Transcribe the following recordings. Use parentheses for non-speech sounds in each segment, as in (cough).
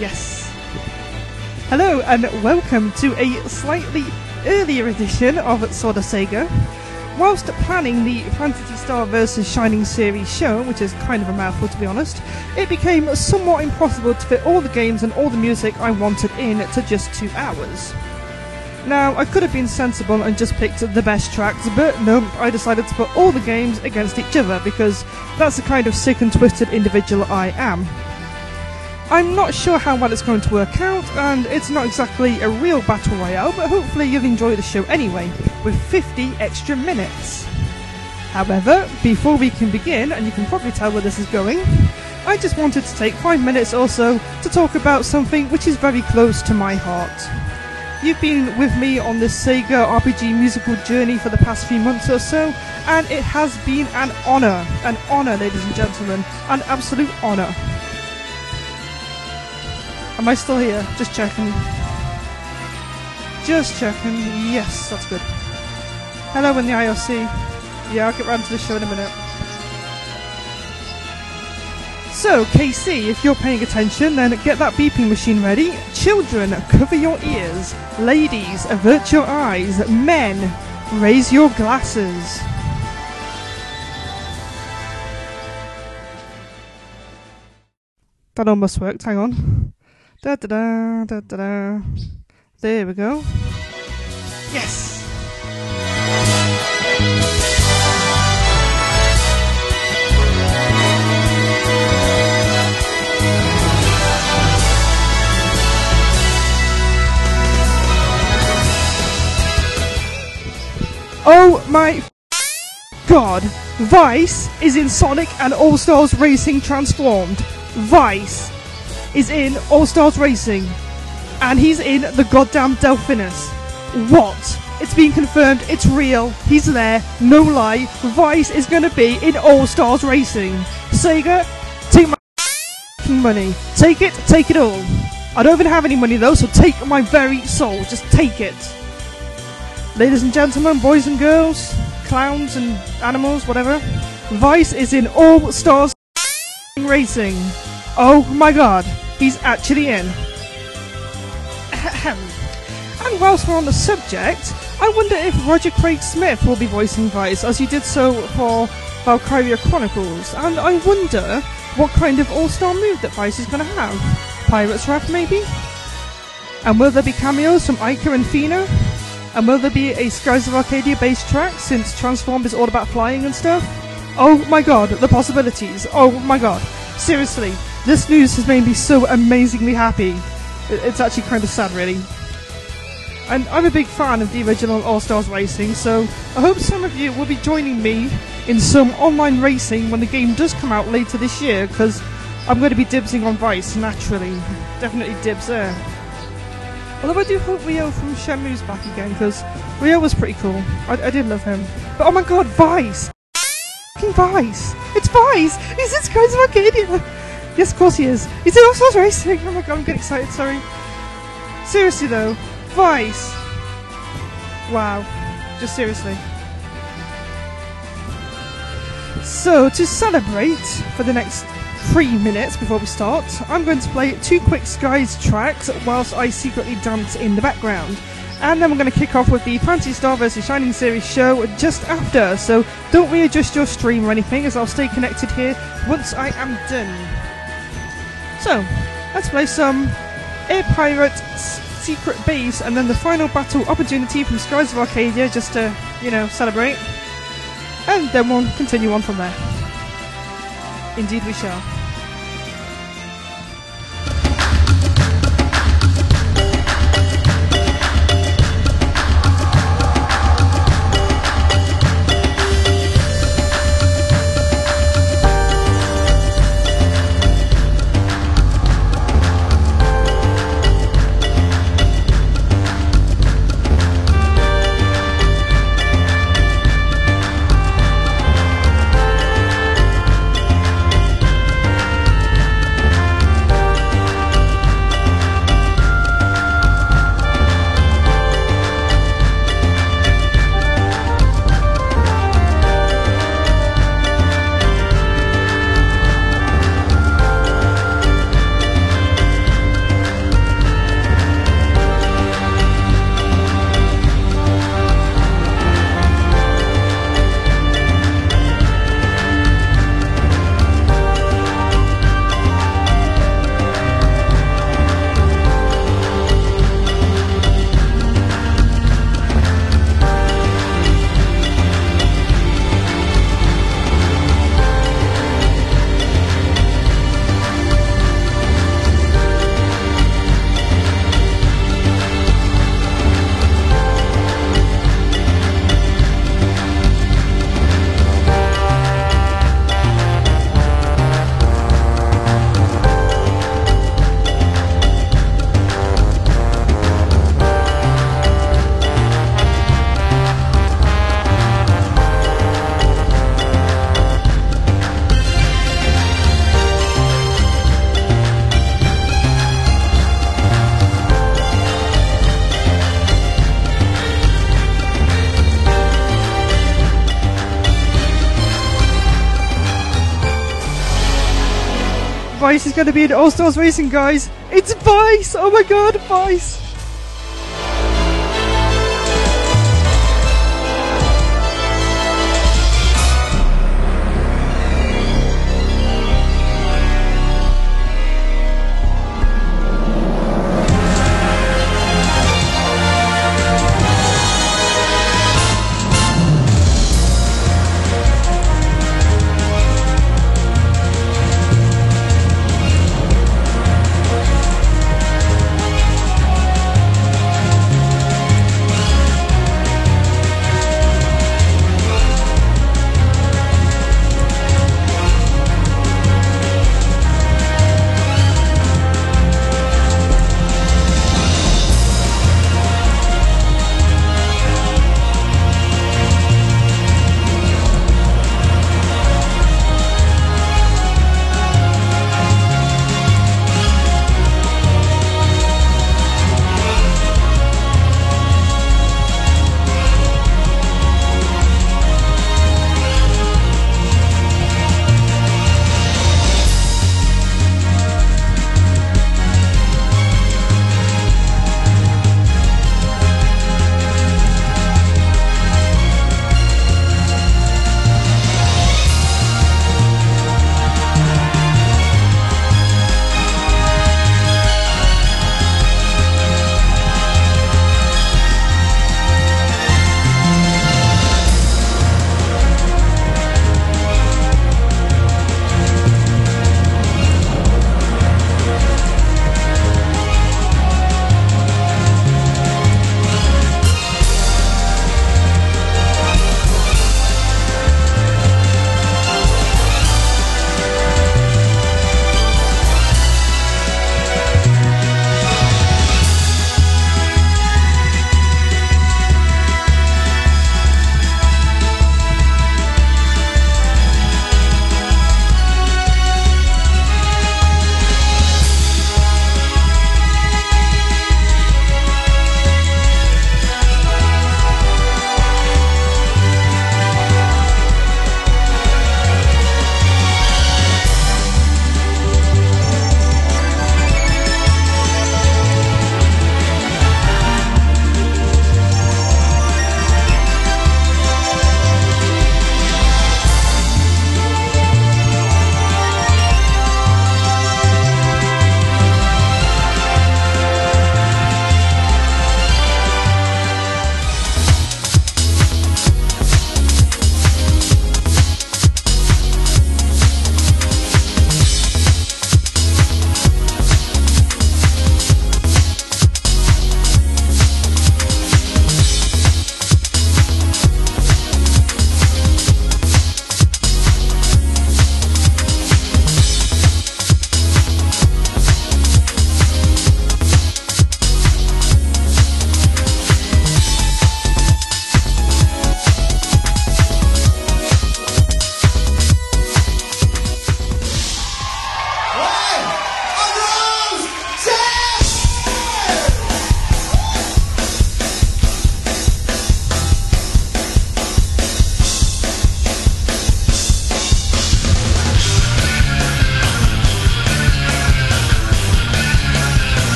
Yes. Hello and welcome to a slightly earlier edition of Sword of Sega. Whilst planning the Phantasy Star vs. Shining series show, which is kind of a mouthful to be honest, it became somewhat impossible to fit all the games and all the music I wanted in to just two hours. Now, I could have been sensible and just picked the best tracks, but no, I decided to put all the games against each other because that's the kind of sick and twisted individual I am. I'm not sure how well it's going to work out, and it's not exactly a real battle royale, but hopefully you'll enjoy the show anyway, with 50 extra minutes. However, before we can begin, and you can probably tell where this is going, I just wanted to take 5 minutes or so to talk about something which is very close to my heart. You've been with me on this Sega RPG musical journey for the past few months or so, and it has been an honour. An honour, ladies and gentlemen. An absolute honour. Am I still here? Just checking. Just checking. Yes, that's good. Hello in the IRC. Yeah, I'll get round to the show in a minute. So, KC, if you're paying attention, then get that beeping machine ready. Children, cover your ears. Ladies, avert your eyes. Men, raise your glasses. That almost worked, hang on. Da da da da da da. There we go. Yes! Oh my god! Vyse is in Sonic and All Stars Racing Transformed. Vyse is in All Stars Racing. And he's in the goddamn Delphinus. What? It's been confirmed, it's real, he's there, no lie. Vyse is gonna be in All Stars Racing. Sega, take my money. Take it, take it all. I don't even have any money though, so take my very soul. Just take it. Ladies and gentlemen, boys and girls, clowns and animals, whatever, Vyse is in All Stars Racing. Oh my god, he's actually in. and whilst we're on the subject, I wonder if Roger Craig Smith will be voicing Vyse as he did so for Valkyria Chronicles, and I wonder what kind of all-star move that Vyse is going to have. Pirate's Wrath, maybe? And will there be cameos from Aika and Fina? And will there be a Skies of Arcadia based track since Transformed is all about flying and stuff? Oh my god, the possibilities. Oh my god. Seriously, this news has made me so amazingly happy. It's actually kind of sad, really. And I'm a big fan of the original All Stars Racing, so I hope some of you will be joining me in some online racing when the game does come out later this year, because I'm going to be dibsing on Vyse, naturally. Definitely dibs there. Although I do hope Ryo from Shenmue's back again, because Ryo was pretty cool. I, I, did love him. But oh my god, Vyse! Vyse! It's Vyse! He's this of Arcadia! Yes, of course he is. He's in All Racing! Oh my god, I'm getting excited, sorry. Seriously though, Vyse! Wow. Just seriously. So, to celebrate for the next three minutes before we start, I'm going to play two quick Skies tracks whilst I secretly dance in the background. And then we're going to kick off with the Phantasy Star vs. Shining Series show just after, so don't readjust your stream or anything as I'll stay connected here once I am done. So, let's play some Air Pirate Secret Base and then the final battle opportunity from Skies of Arcadia just to, you know, celebrate. And then we'll continue on from there. Indeed we shall. Going to be in All Stars Racing, guys. It's Vyse! Oh my god, Vyse!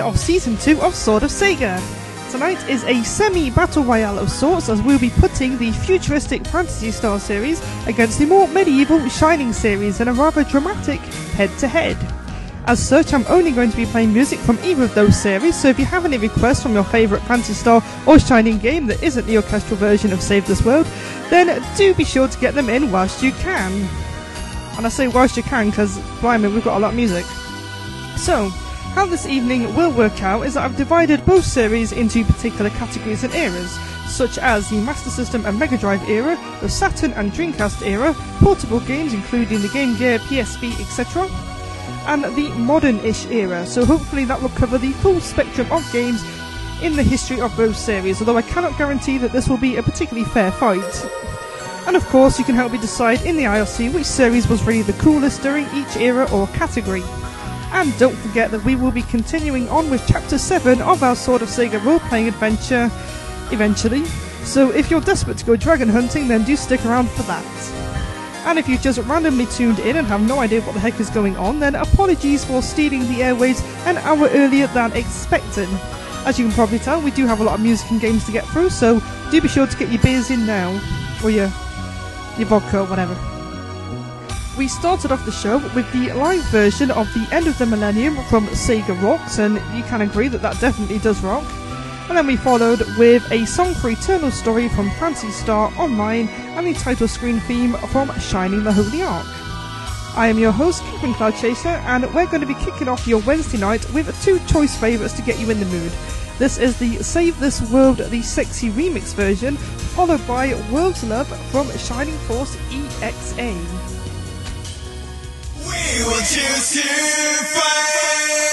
Episode of season 2 of Sword of Sega. Tonight is a semi battle royale of sorts as we'll be putting the futuristic Phantasy Star series against the more medieval Shining series in a rather dramatic head to head. As such, I'm only going to be playing music from either of those series, so if you have any requests from your favourite Phantasy Star or Shining game that isn't the orchestral version of Save This World, then do be sure to get them in whilst you can. And I say whilst you can because, blimey, we've got a lot of music. So, how this evening will work out is that I've divided both series into particular categories and eras, such as the Master System and Mega Drive era, the Saturn and Dreamcast era, portable games including the Game Gear, PSP, etc., and the modern-ish era, so hopefully that will cover the full spectrum of games in the history of both series, although I cannot guarantee that this will be a particularly fair fight. And of course, you can help me decide in the IRC which series was really the coolest during each era or category. And don't forget that we will be continuing on with Chapter 7 of our Sword of Sega role playing adventure eventually. So if you're desperate to go dragon hunting, then do stick around for that. And if you've just randomly tuned in and have no idea what the heck is going on, then apologies for stealing the airways an hour earlier than expected. As you can probably tell, we do have a lot of music and games to get through, so do be sure to get your beers in now, or your, your vodka or whatever. We started off the show with the live version of The End of the Millennium from Sega Rocks, and you can agree that that definitely does rock. And then we followed with a song for Eternal Story from Phantasy Star Online and the title screen theme from Shining the Holy Ark. I am your host, Kevin Cloud Chaser, and we're going to be kicking off your Wednesday night with two choice favourites to get you in the mood. This is the Save This World the Sexy Remix version, followed by World's Love from Shining Force EXA. Will choose to fight.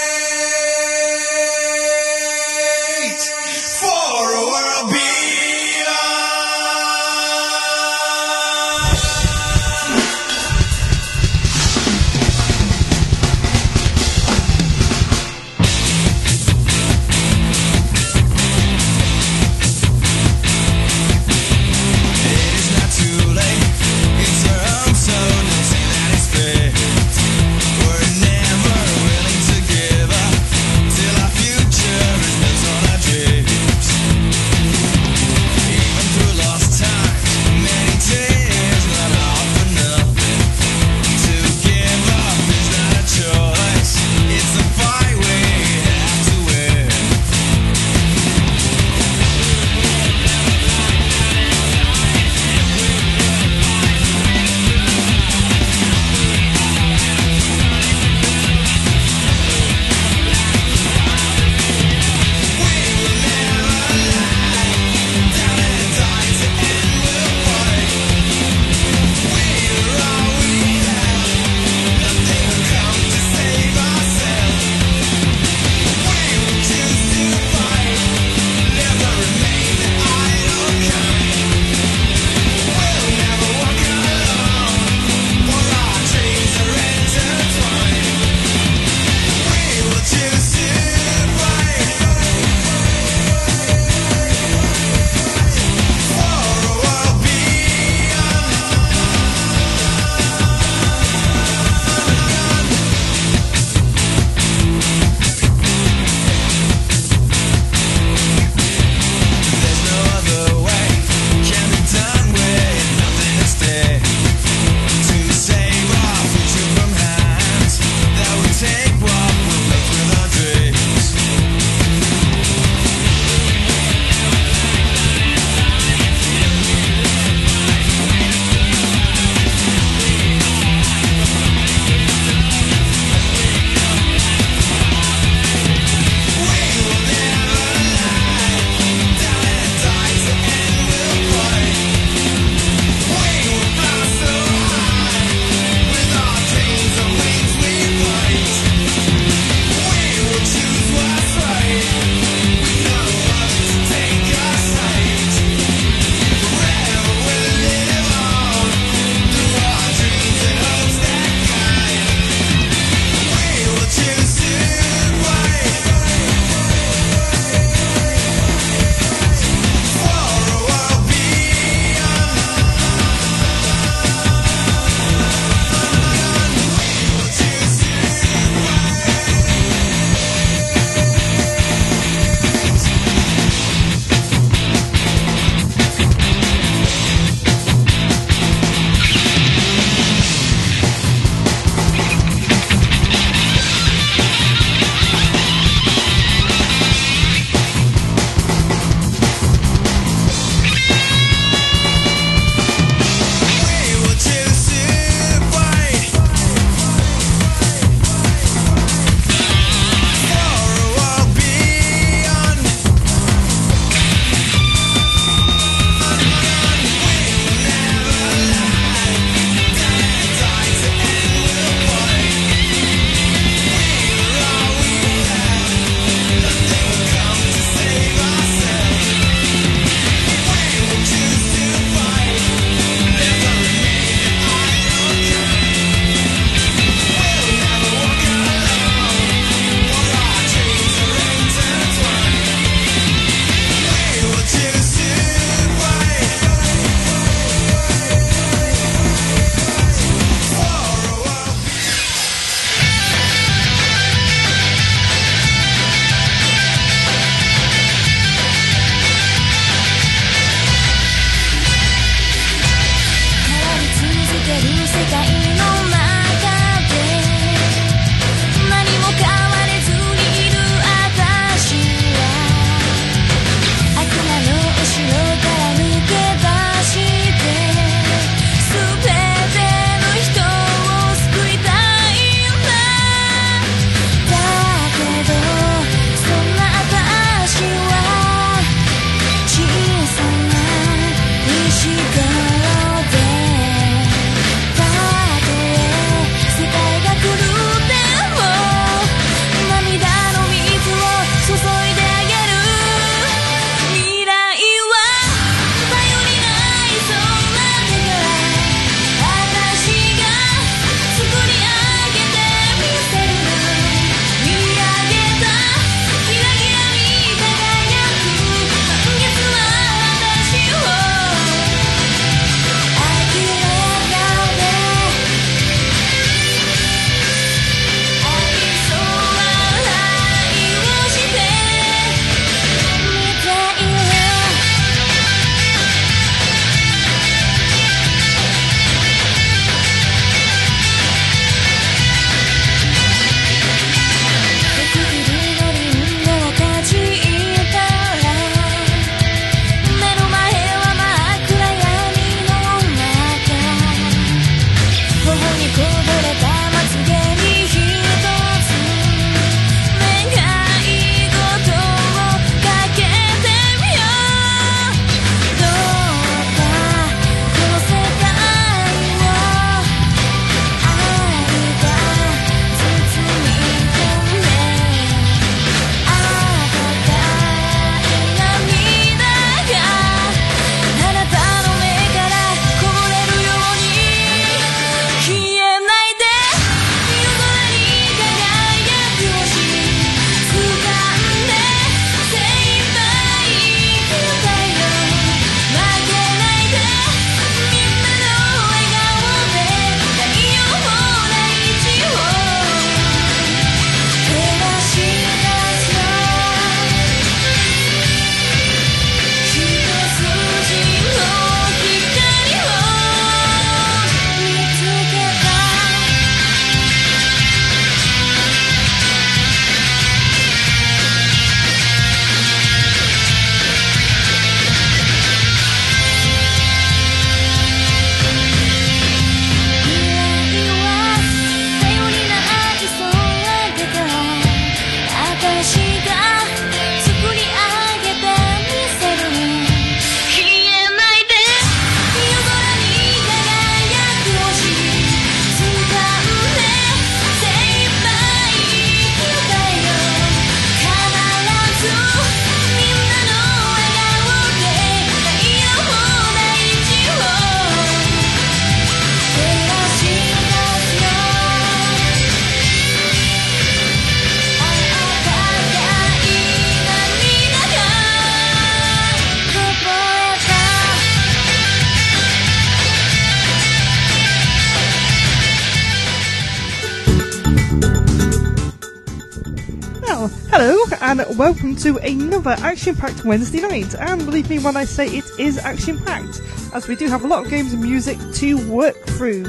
To another action packed Wednesday night. And believe me when I say it is action packed, as we do have a lot of games and music to work through.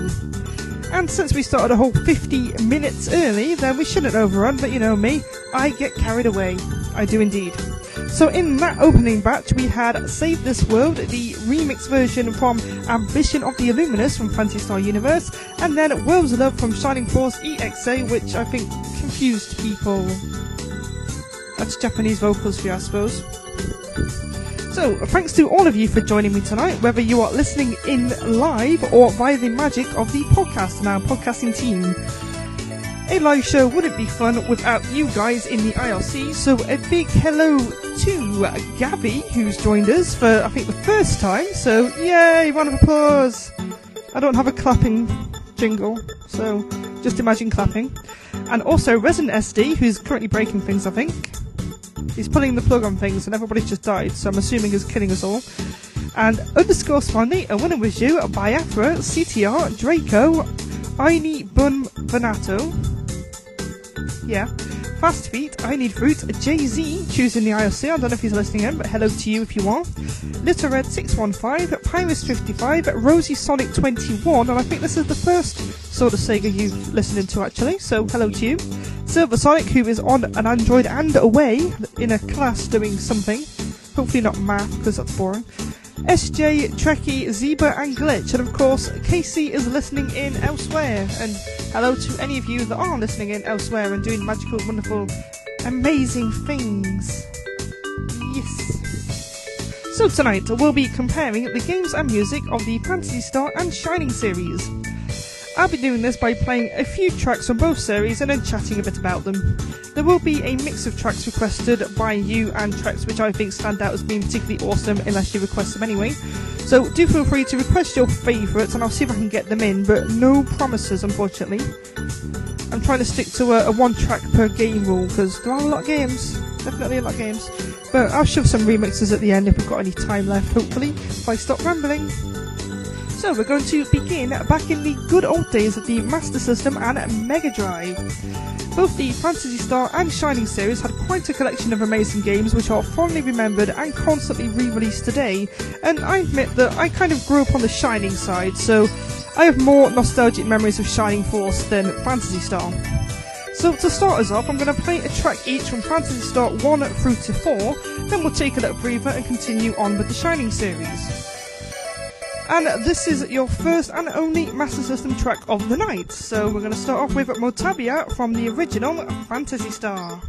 And since we started a whole 50 minutes early, then we shouldn't overrun, but you know me, I get carried away. I do indeed. So in that opening batch, we had Save This World, the remix version from Ambition of the Illuminus from Phantasy Star Universe, and then Worlds Love from Shining Force EXA, which I think confused people. That's Japanese vocals for you, I suppose. So, uh, thanks to all of you for joining me tonight, whether you are listening in live or via the magic of the podcast and our podcasting team. A live show wouldn't be fun without you guys in the IRC, so a big hello to Gabby, who's joined us for, I think, the first time. So, yay, round of applause! I don't have a clapping jingle, so just imagine clapping. And also Resident SD, who's currently breaking things, I think. He's pulling the plug on things, and everybody's just died, so I'm assuming he's killing us all. And underscore Swanley, a winner was you, Biafra, CTR, Draco, Aini Bun Venato. Yeah. Fast Feet, I Need Fruit, Jay Z, choosing the IOC. I don't know if he's listening in, but hello to you if you are. Little Red 615, Pyrus 55, Rosie Sonic 21, and I think this is the first sort of Sega you've listened to actually, so hello to you. Silver Sonic, who is on an Android and away in a class doing something. Hopefully not math, because that's boring. SJ, Trekkie, Zebra, and Glitch, and of course, Casey is listening in elsewhere. And hello to any of you that are listening in elsewhere and doing magical, wonderful, amazing things. Yes. So tonight we'll be comparing the games and music of the Phantasy Star and Shining series. I'll be doing this by playing a few tracks from both series and then chatting a bit about them. There will be a mix of tracks requested by you and tracks which I think stand out as being particularly awesome unless you request them anyway. So do feel free to request your favourites and I'll see if I can get them in, but no promises unfortunately. I'm trying to stick to a, a one track per game rule because there are a lot of games, definitely a lot of games. But I'll shove some remixes at the end if we've got any time left, hopefully, if I stop rambling. So we're going to begin back in the good old days of the Master System and Mega Drive. Both the Phantasy Star and Shining series had quite a collection of amazing games which are fondly remembered and constantly re-released today, and I admit that I kind of grew up on the Shining side, so I have more nostalgic memories of Shining Force than Phantasy Star. So to start us off, I'm going to play a track each from Phantasy Star 1 through to 4, then we'll take a little breather and continue on with the Shining series. And this is your first and only Master System track of the night. So we're going to start off with Motavia from the original Phantasy Star.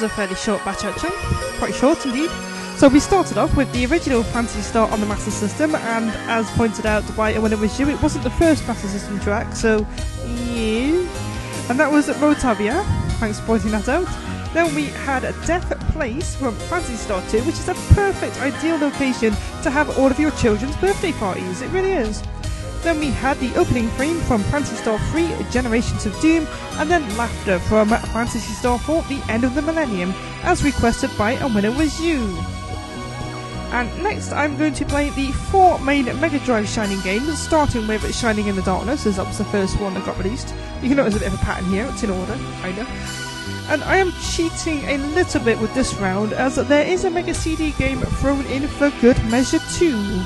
Was a fairly short batch actually, quite short indeed. So we started off with the original Phantasy Star on the Master System, and as pointed out by When It Was You, it wasn't the first Master System track, so yeah. And that was at Rotavia, thanks for pointing that out. Then we had a Death Place from Phantasy Star 2, which is a perfect, ideal location to have all of your children's birthday parties. It really is. Then we had the opening theme from Phantasy Star 3, Generations of Doom, and then Laughter from Phantasy Star 4, The End of the Millennium, as requested by A Winner Was You. And next I'm going to play the four main Mega Drive Shining games, starting with Shining in the Darkness, as that was the first one that got released. You can notice a bit of a pattern here, it's in order, kinda. And I am cheating a little bit with this round, as there is a Mega CD game thrown in for good measure too.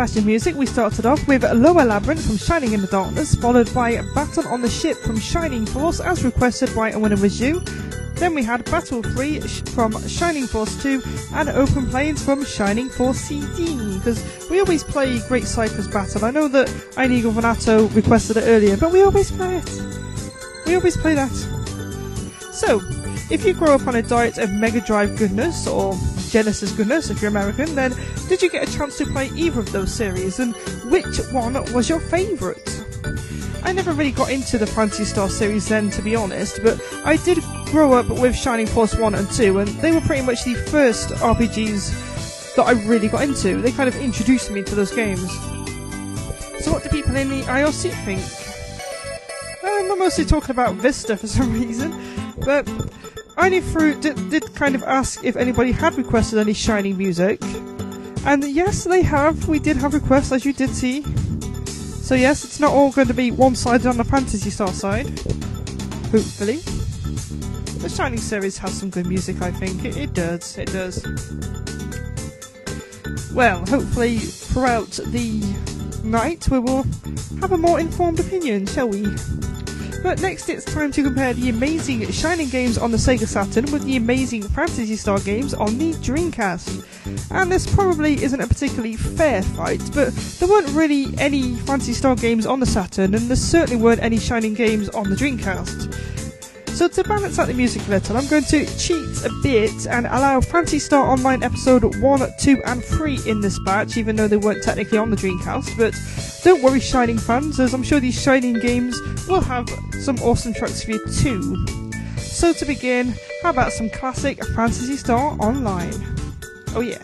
Of music, we started off with Lower Labyrinth from Shining in the Darkness, followed by Battle on the Ship from Shining Force, as requested by When It Was You. Then we had Battle 3 from Shining Force 2 and Open Plains from Shining Force CD. Because we always play Great Cyclers Battle. I know that Inigo Vanato requested it earlier, but we always play it. We always play that. So, if you grow up on a diet of Mega Drive goodness or Genesis goodness if you're American, then did you get a chance to play either of those series and which one was your favourite? I never really got into the Phantasy Star series then, to be honest, but I did grow up with Shining Force 1 and 2, and they were pretty much the first RPGs that I really got into. They kind of introduced me to those games. So, what do people in the IRC think? I'm mostly talking about Vista for (laughs) some reason, but I through did, did kind of ask if anybody had requested any Shining music, and yes, they have. We did have requests, as you did see. So yes, it's not all going to be one-sided on the Phantasy Star side. Hopefully, the Shining series has some good music. I think it, it does. It does. Well, hopefully throughout the night we will have a more informed opinion, shall we? But next it's time to compare the amazing Shining games on the Sega Saturn with the amazing Phantasy Star games on the Dreamcast. And this probably isn't a particularly fair fight, but there weren't really any Phantasy Star games on the Saturn, and there certainly weren't any Shining games on the Dreamcast. So to balance out the music a little, I'm going to cheat a bit and allow Phantasy Star Online episode 1, 2 and 3 in this batch, even though they weren't technically on the Dreamcast, but don't worry Shining fans, as I'm sure these Shining games will have some awesome tracks for you too. So to begin, how about some classic Phantasy Star Online? Oh yeah.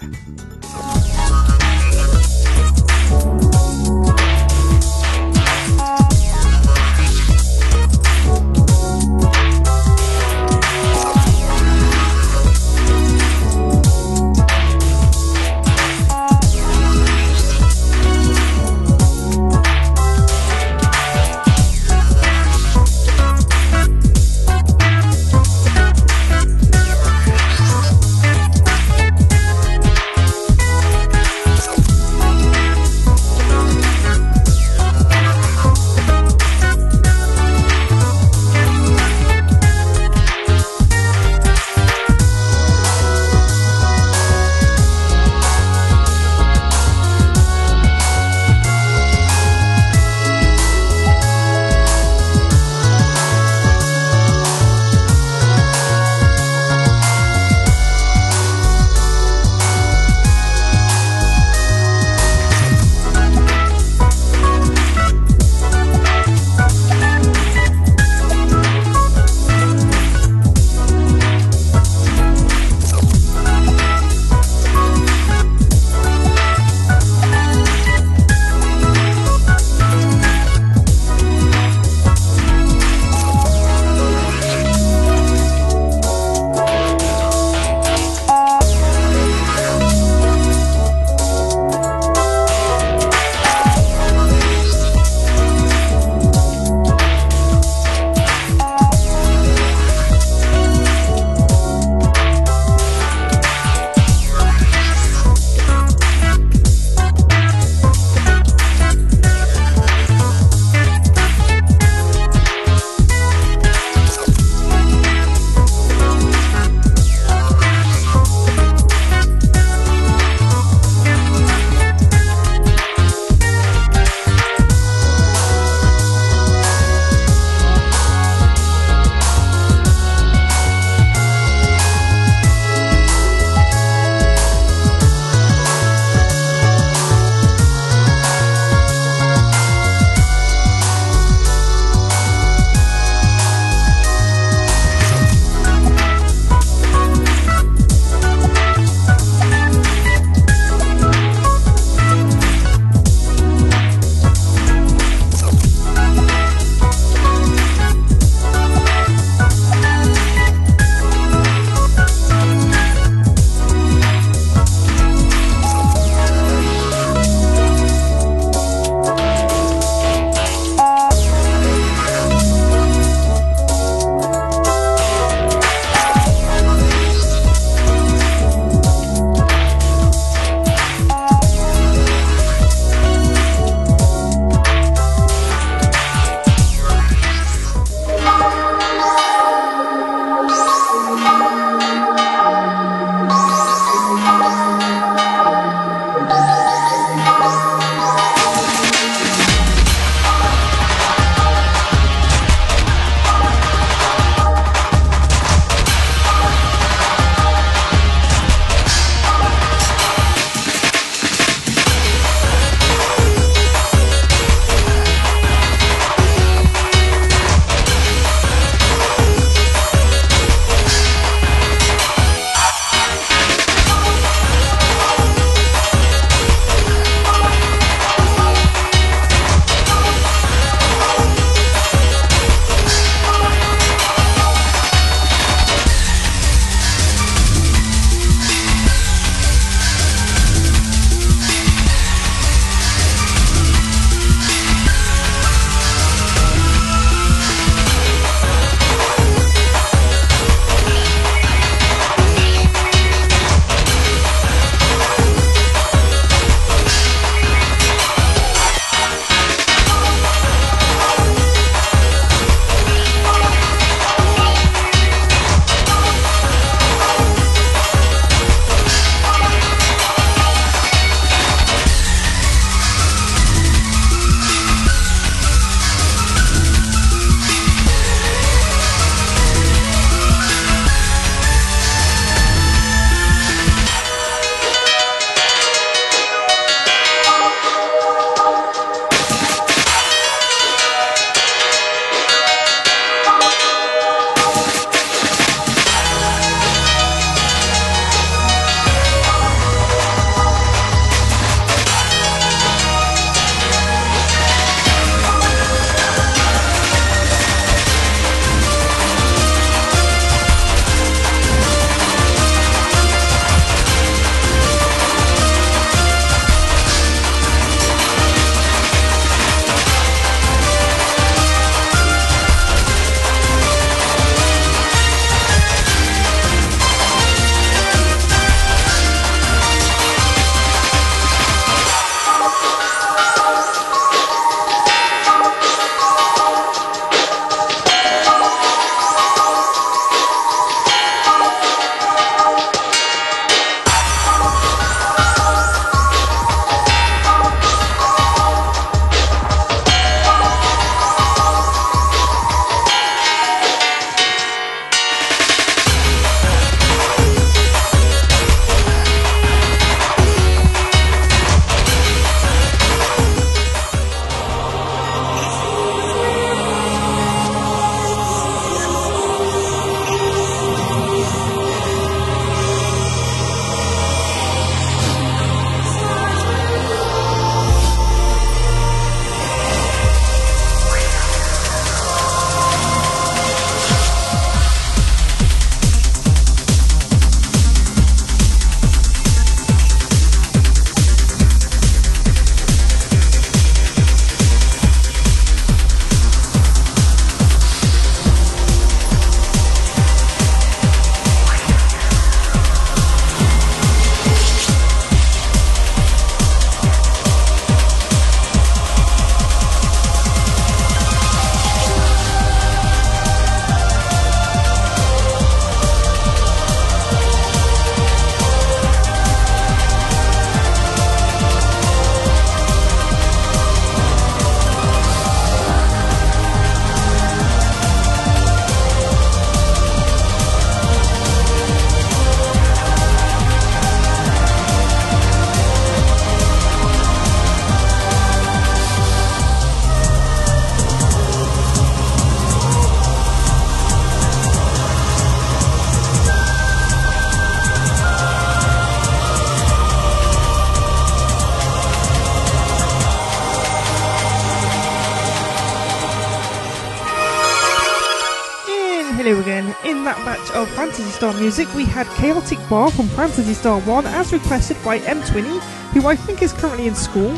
Star music, we had Chaotic Bar from Phantasy Star 1 as requested by M20, who I think is currently in school,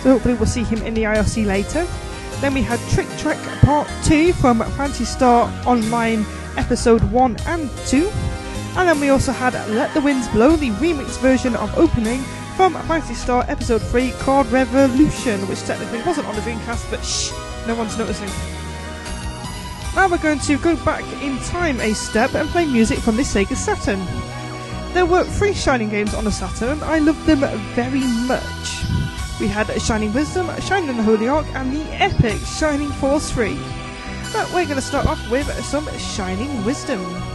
so hopefully we'll see him in the IRC later. Then we had Trick Trek Part 2 from Phantasy Star Online Episode 1 and 2. And then we also had Let the Winds Blow, the remix version of Opening from Phantasy Star Episode 3 Card Revolution, which technically wasn't on the Dreamcast, but shh, no one's noticing. We're going to go back in time a step and play music from the Sega Saturn. There were three Shining games on the Saturn, I loved them very much. We had Shining Wisdom, Shining the Holy Ark, and the epic Shining Force 3. But we're going to start off with some Shining Wisdom.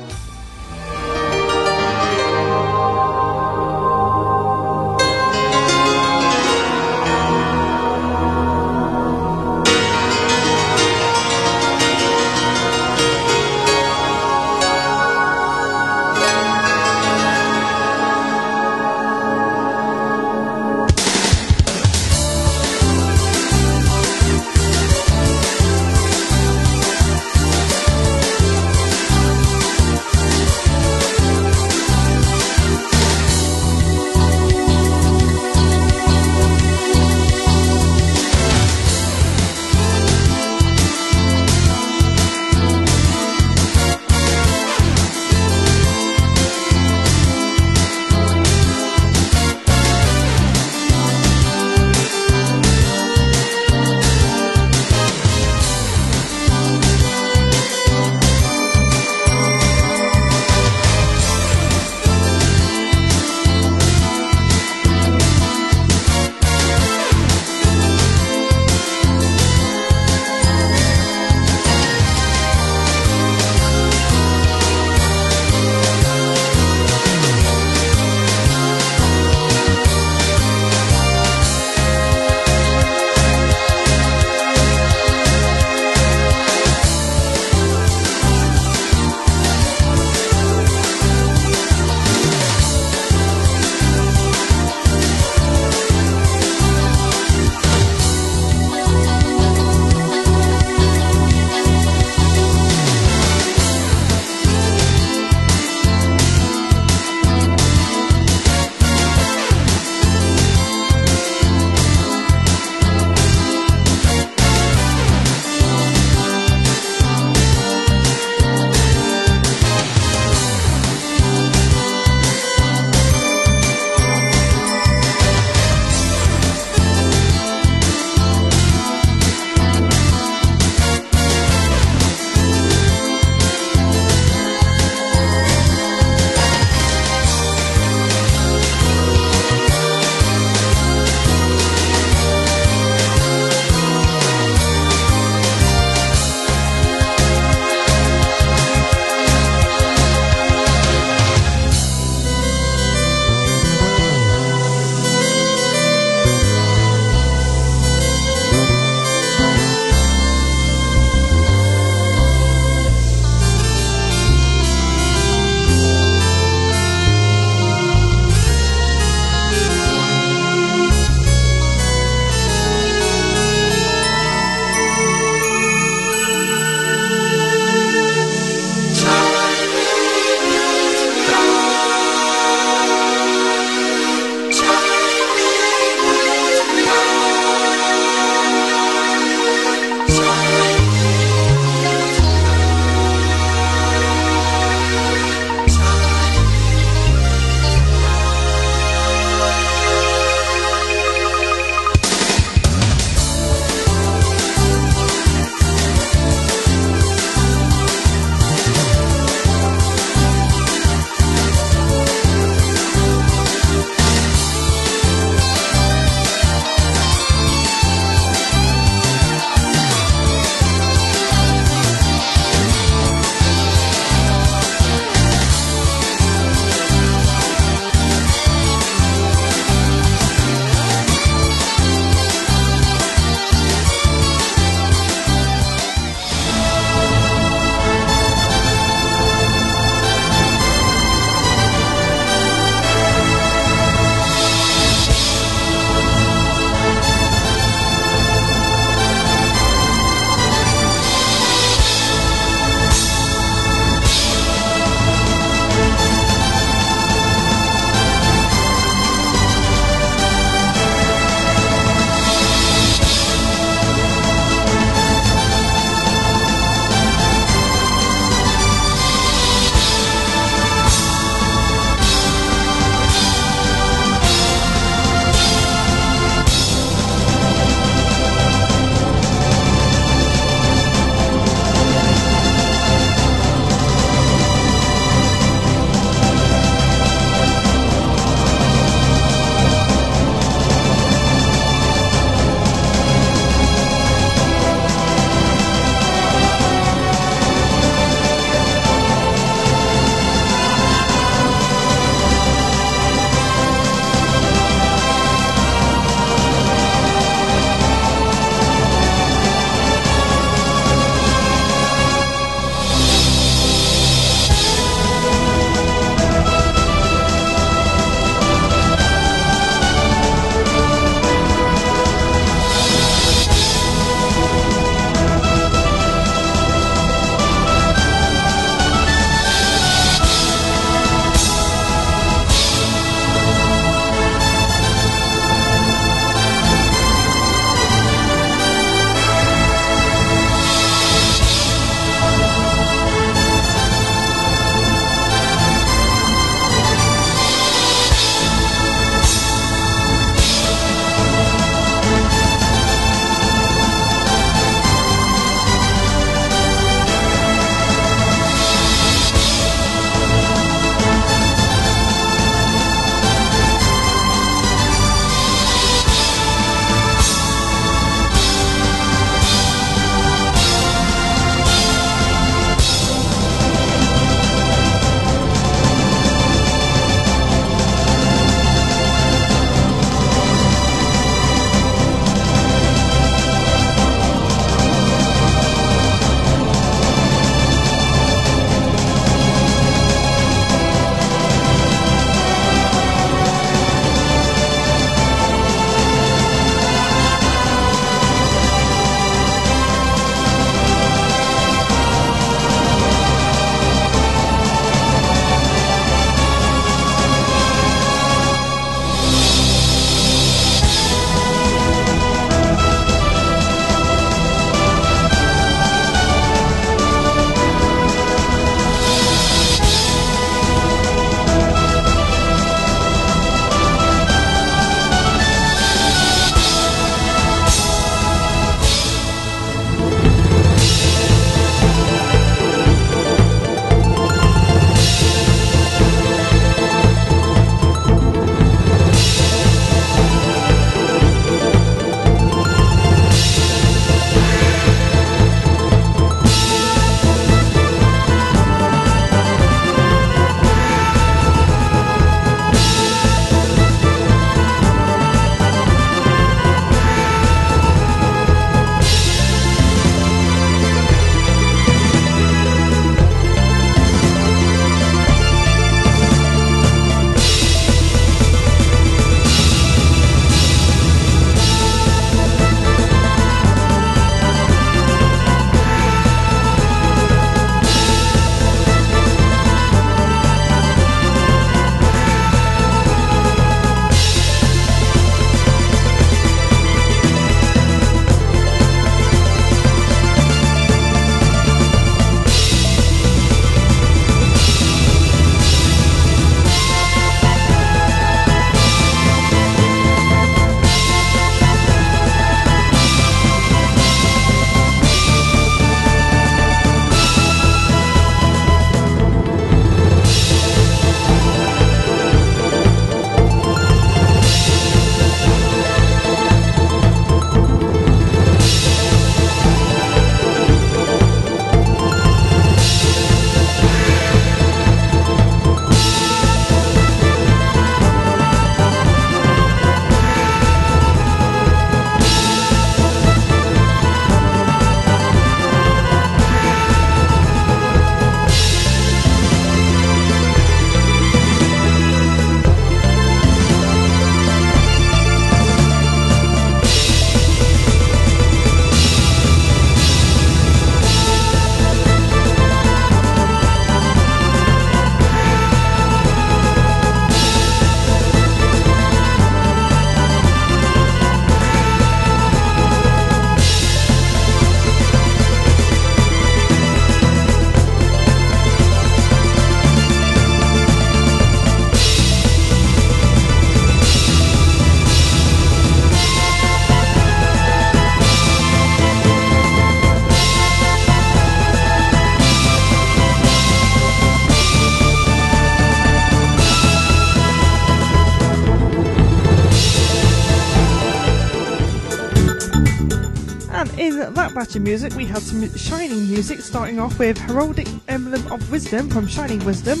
Music, we had some Shining music, starting off with Heraldic Emblem of Wisdom from Shining Wisdom,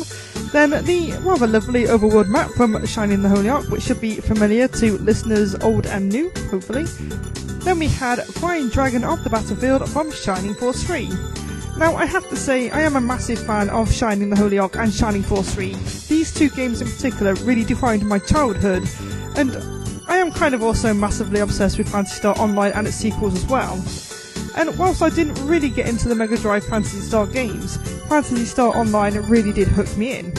then the rather lovely overworld map from Shining the Holy Ark, which should be familiar to listeners old and new, hopefully. Then we had Flying Dragon of the Battlefield from Shining Force 3. Now, I have to say, I am a massive fan of Shining the Holy Ark and Shining Force 3. These two games in particular really defined my childhood, and I am kind of also massively obsessed with Phantasy Star Online and its sequels as well. And whilst I didn't really get into the Mega Drive Phantasy Star games, Phantasy Star Online really did hook me in.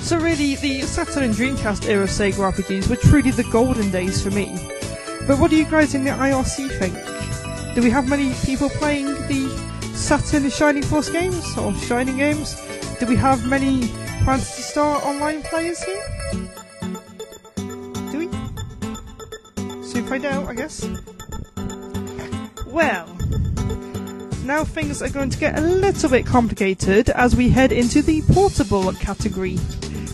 So really, the Saturn and Dreamcast era Sega RPGs were truly the golden days for me. But what do you guys in the IRC think? Do we have many people playing the Saturn Shining Force games or Shining games? Do we have many Phantasy Star Online players here? Do we? Soon find out, I guess. Now things are going to get a little bit complicated as we head into the portable category.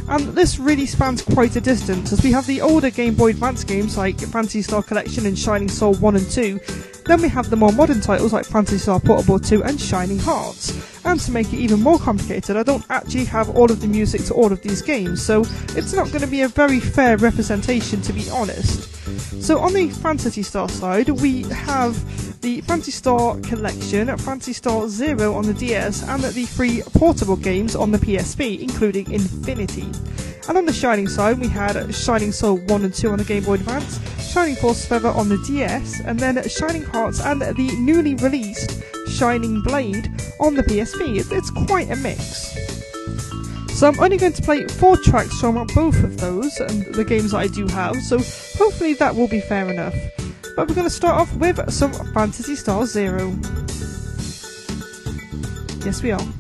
And this really spans quite a distance as we have the older Game Boy Advance games like Phantasy Star Collection and Shining Soul 1 and 2. Then we have the more modern titles like Phantasy Star Portable 2 and Shining Hearts. And to make it even more complicated, I don't actually have all of the music to all of these games, so it's not going to be a very fair representation to be honest. So on the Phantasy Star side, we have the Phantasy Star Collection, Phantasy Star Zero on the DS, and the three portable games on the PSP, including Infinity. And on the Shining side, we had Shining Soul 1 and 2 on the Game Boy Advance, Shining Force Feather on the DS, and then Shining Hearts and the newly released Shining Blade on the PSP. It's quite a mix. So I'm only going to play four tracks from both of those and the games that I do have, so hopefully that will be fair enough. But we're going to start off with some Phantasy Star Zero. Yes, we are.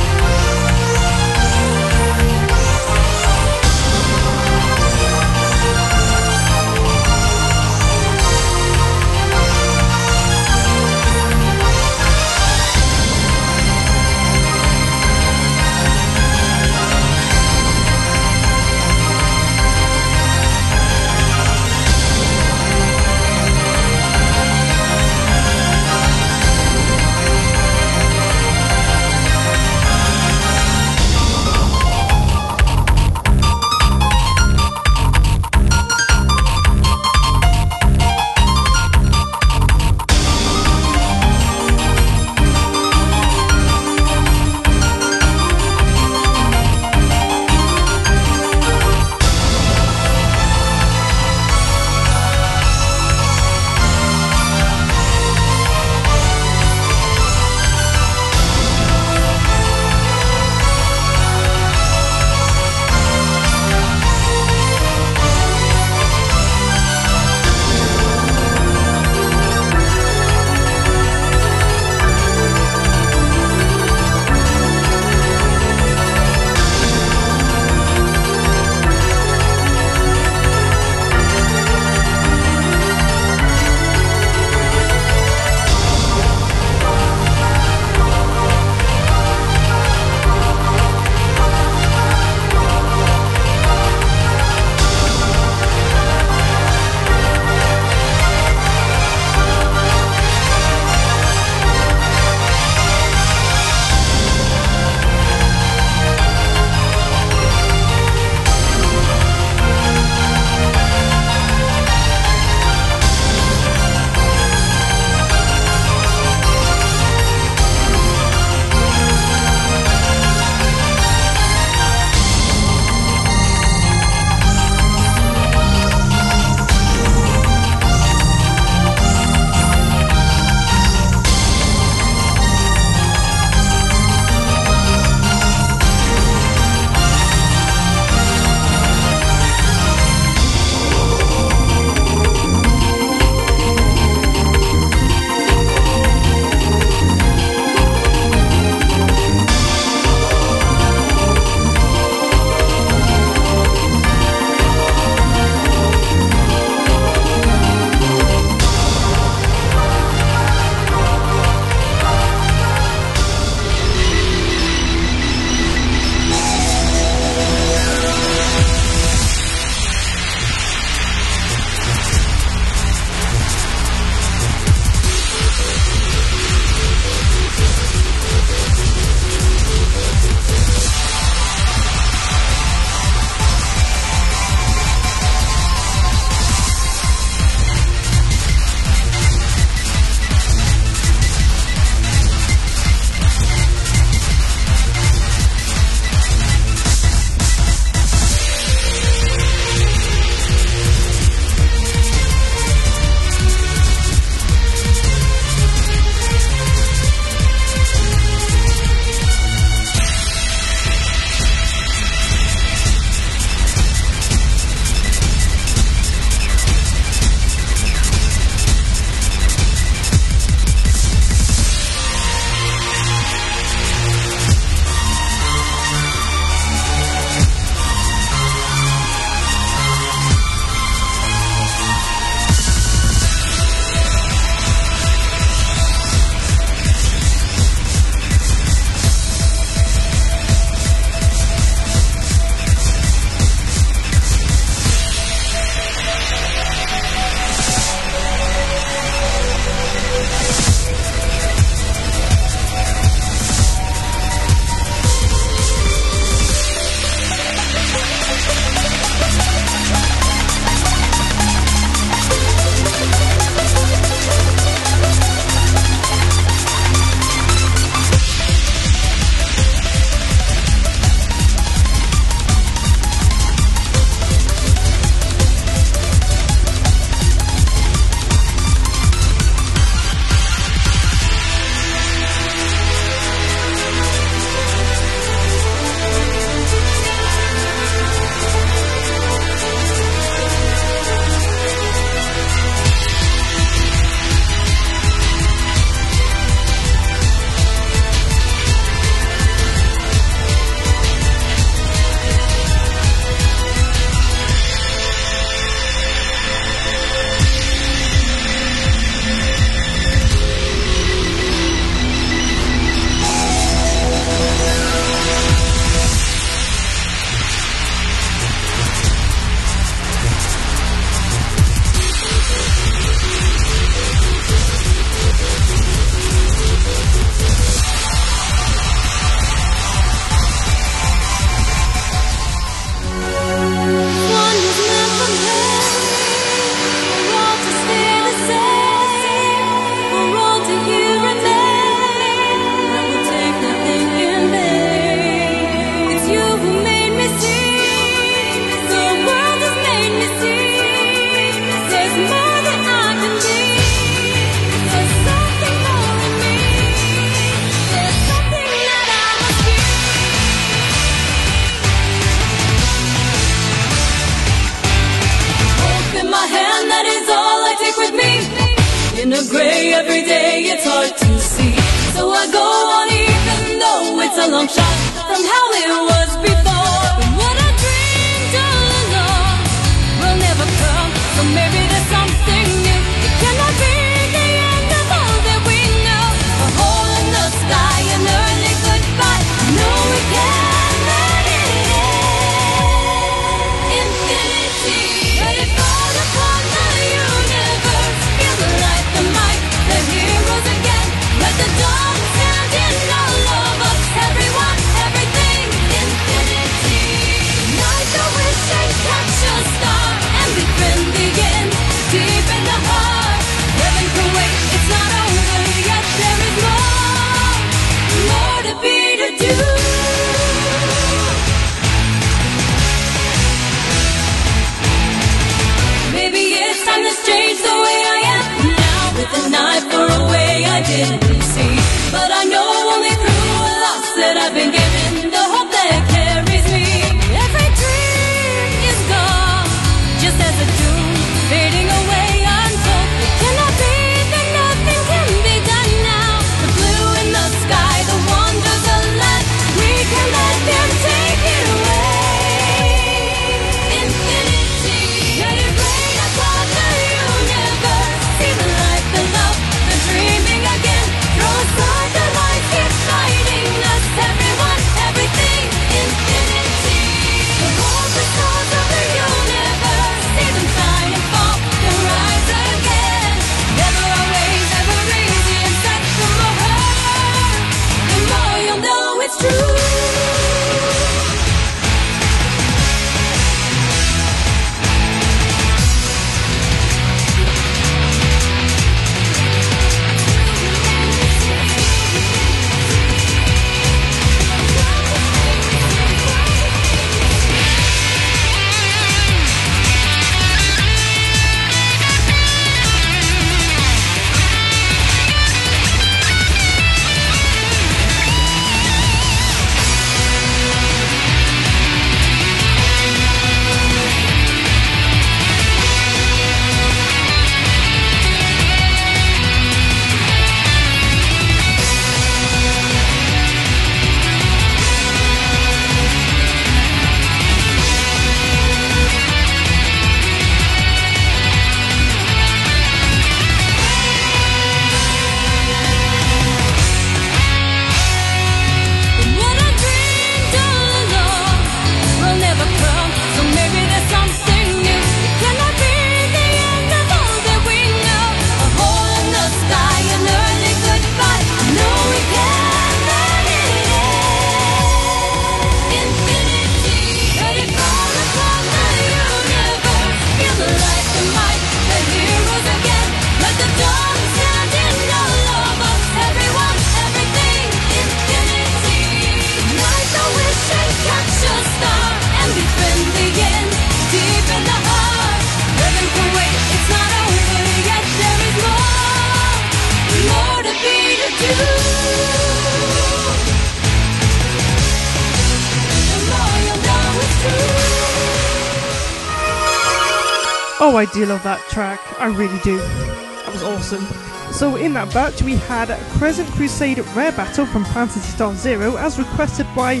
I do love that track. I really do. That was awesome. So in that batch, we had Crescent Crusade Rare Battle from Phantasy Star Zero, as requested by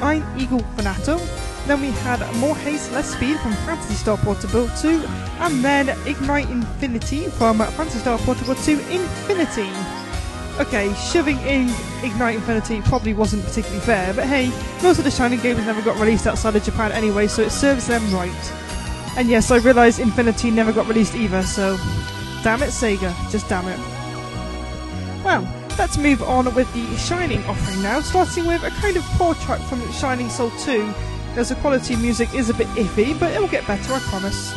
Ein Eagle Fanato. Then we had More Haste, Less Speed from Phantasy Star Portable 2, and then Ignite Infinity from Phantasy Star Portable 2 Infinity. Okay, shoving in Ignite Infinity probably wasn't particularly fair, but hey, most of the Shining games never got released outside of Japan anyway, so it serves them right. And yes, I realise Infinity never got released either, so damn it, Sega. Just damn it. Well, let's move on with the Shining offering now, starting with a kind of poor track from Shining Soul 2, as the quality music is a bit iffy, but it will get better, I promise.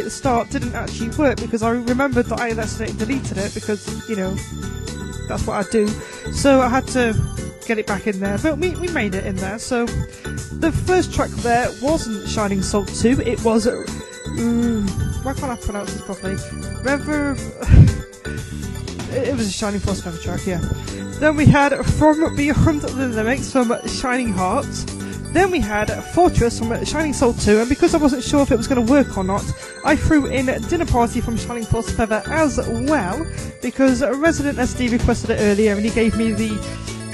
At the start didn't actually work because I remembered that I had accidentally deleted it because, you know, that's what I do. So I had to get it back in there, but we, we made it in there. So the first track there wasn't Shining Soul 2, it was. Mm, why can't I pronounce this properly? Rever. it (laughs) it was a Shining Force track, yeah. Then we had From Beyond the Limits from Shining Hearts. Then we had Fortress from Shining Soul 2, and because I wasn't sure if it was going to work or not, I threw in a Dinner Party from Shining Force Feather as well, because Resident SD requested it earlier and he gave me the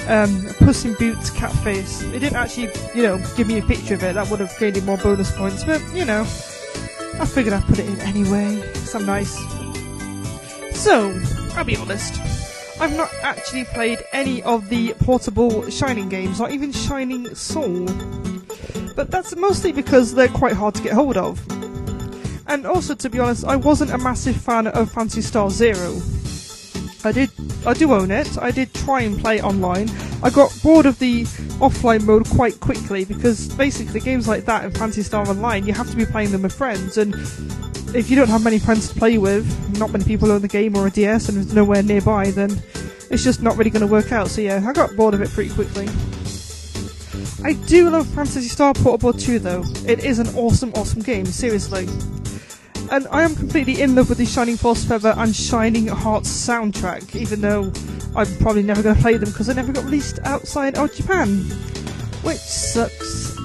um, Puss in Boots cat face. It didn't actually, you know, give me a picture of it, that would have gained him more bonus points, but, you know, I figured I'd put it in anyway, 'cause I'm nice. So, I'll be honest. I've not actually played any of the portable Shining games, not even Shining Soul. But that's mostly because they're quite hard to get hold of. And also, to be honest, I wasn't a massive fan of Phantasy Star Zero. I did, I do own it. I did try and play online. I got bored of the offline mode quite quickly because basically games like that in Phantasy Star Online, you have to be playing them with friends, and if you don't have many friends to play with, not many people own the game or a DS, and there's nowhere nearby, then it's just not really going to work out. So yeah, I got bored of it pretty quickly. I do love Phantasy Star Portable 2 though. It is an awesome, awesome game, seriously. And I am completely in love with the Shining Force Feather and Shining Hearts soundtrack, even though I'm probably never going to play them because they never got released outside of Japan. Which sucks.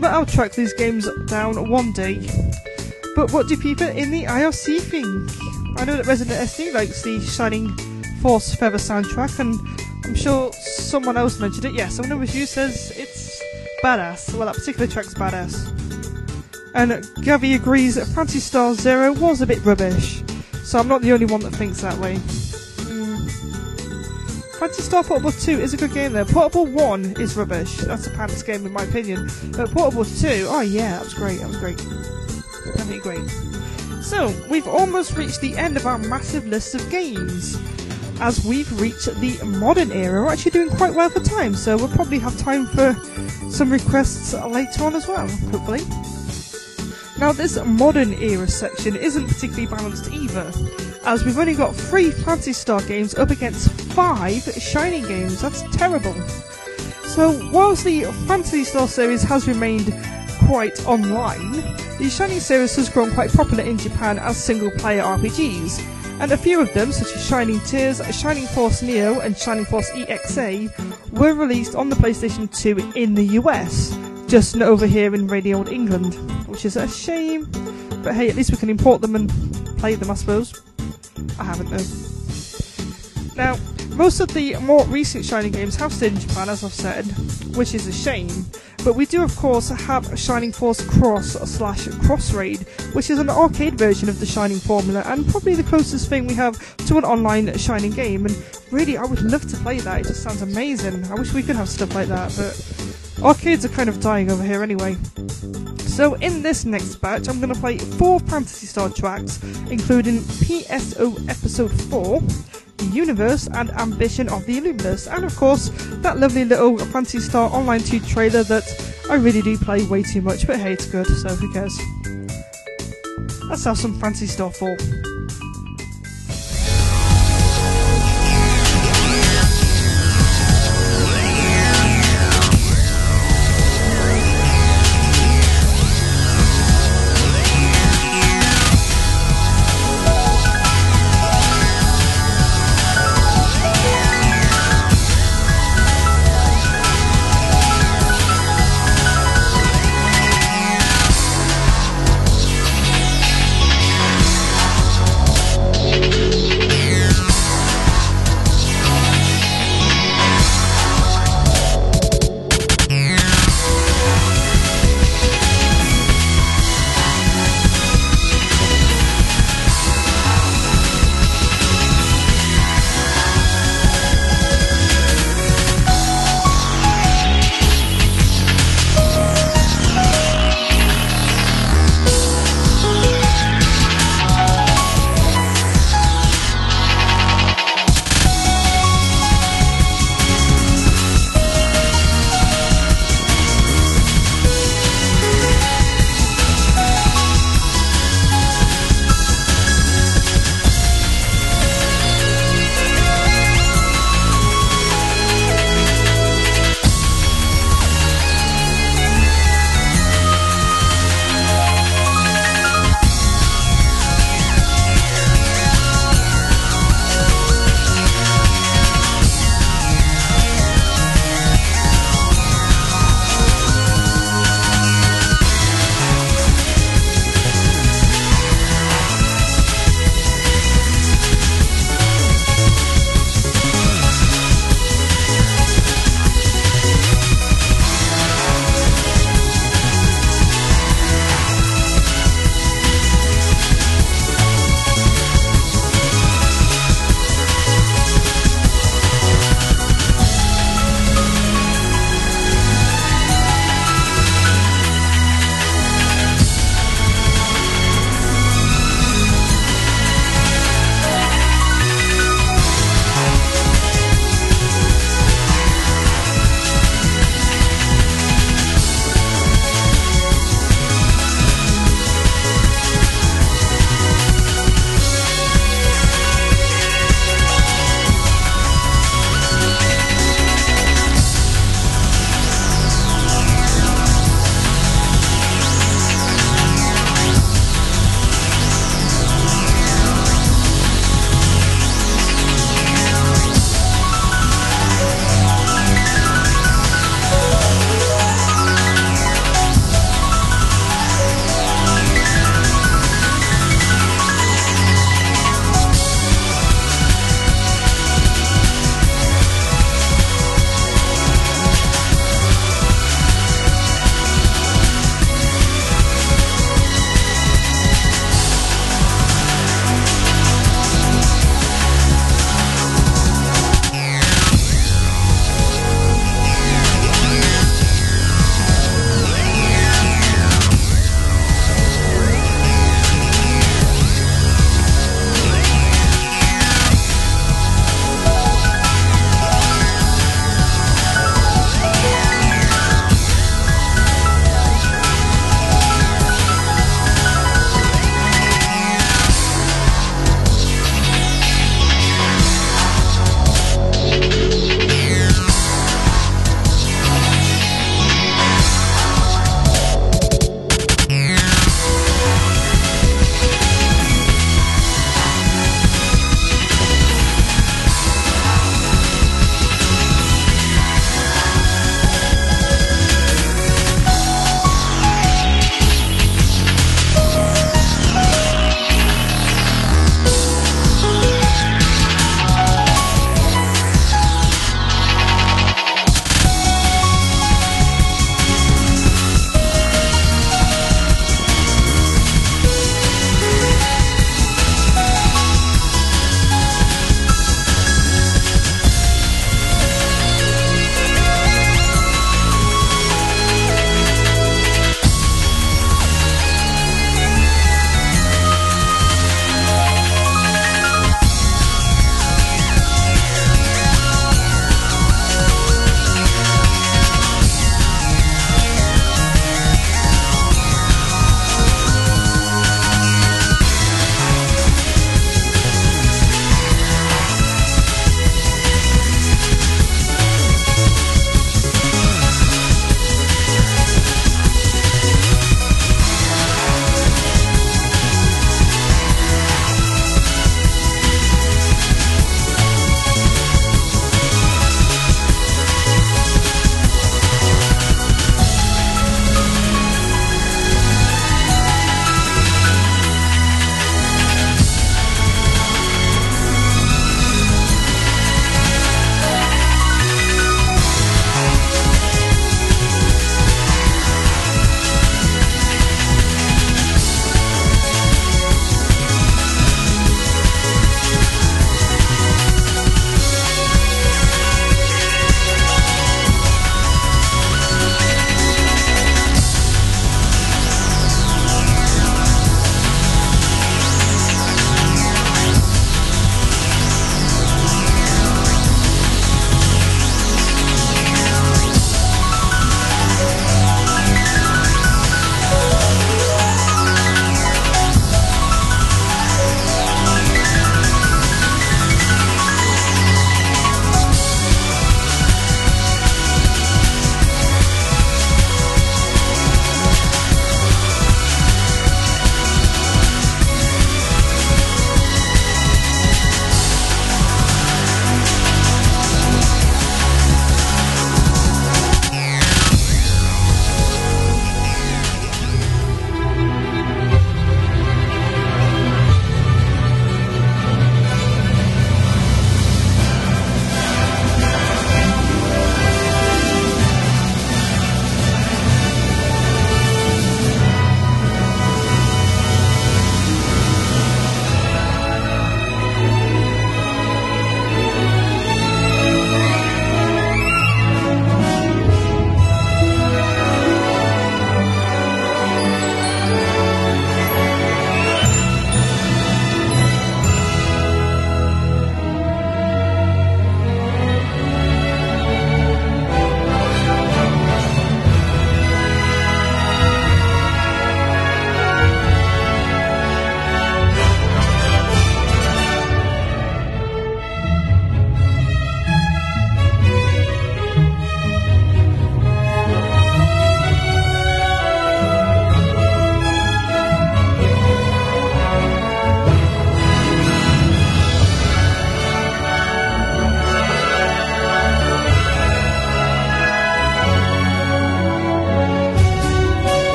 But I'll track these games down one day. But what do people in the IRC think? I know that Resident SD likes the Shining Force Feather soundtrack, and I'm sure someone else mentioned it. Yes, someone with you says it's badass. Well, that particular track's badass. And Gavi agrees that Phantasy Star Zero was a bit rubbish, so I'm not the only one that thinks that way. Phantasy Star Portable 2 is a good game though. Portable 1 is rubbish. That's a pants game in my opinion. But Portable 2, oh yeah, that was great. That was great. Definitely great. So, we've almost reached the end of our massive list of games. As we've reached the modern era, we're actually doing quite well for time, so we'll probably have time for some requests later on as well, hopefully. Now, this modern era section isn't particularly balanced either, as we've only got three Phantasy Star games up against five Shining games. That's terrible. So, whilst the Phantasy Star series has remained quite online, the Shining series has grown quite popular in Japan as single player RPGs, and a few of them, such as Shining Tears, Shining Force Neo, and Shining Force EXA, were released on the PlayStation 2 in the US, just not over here in Radio Old England, which is a shame. But hey, at least we can import them and play them, I suppose. I haven't though. Now, most of the more recent Shining games have stayed in Japan, as I've said, which is a shame. But we do, of course, have Shining Force Cross slash Cross Raid, which is an arcade version of the Shining formula, and probably the closest thing we have to an online Shining game. And really, I would love to play that. It just sounds amazing. I wish we could have stuff like that, but arcades are kind of dying over here anyway. So in this next batch, I'm going to play four Phantasy Star tracks, including PSO Episode 4, The Universe, and Ambition of the Illuminus, and of course, that lovely little Phantasy Star Online 2 trailer that I really do play way too much, but hey, it's good, so who cares. Let's have some Phantasy Star 4.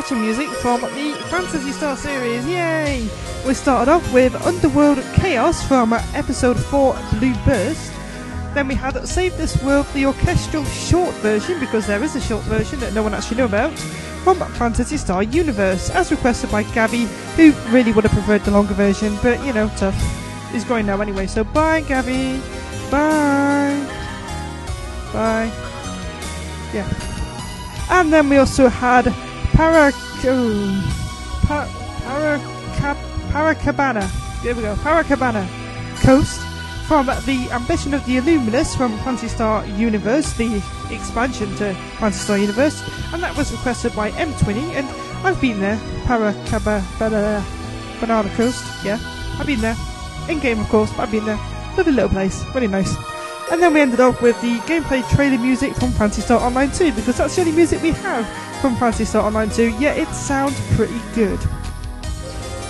Battle music from the Phantasy Star series. Yay! We started off with Underworld Chaos from episode 4 Blue Burst. Then we had Save This World, the orchestral short version, because there is a short version that no one actually knew about, from Phantasy Star Universe, as requested by Gabby, who really would have preferred the longer version, but you know, tough. He's going now anyway, so bye, Gabby. Bye. Bye. Yeah. And then we also had Para, oh, pa, Paraca, Paracabana. There we go. Paracabana Coast from the Ambition of the Illuminus from Phantasy Star Universe, the expansion to Phantasy Star Universe, and that was requested by M20, and I've been there. Paracabana Banana Coast. Yeah, I've been there. In game, of course, but I've been there. Lovely little place. Really nice. And then we ended up with the gameplay trailer music from Phantasy Star Online 2 because that's the only music we have from Phantasy Star Online 2, yet it sounds pretty good.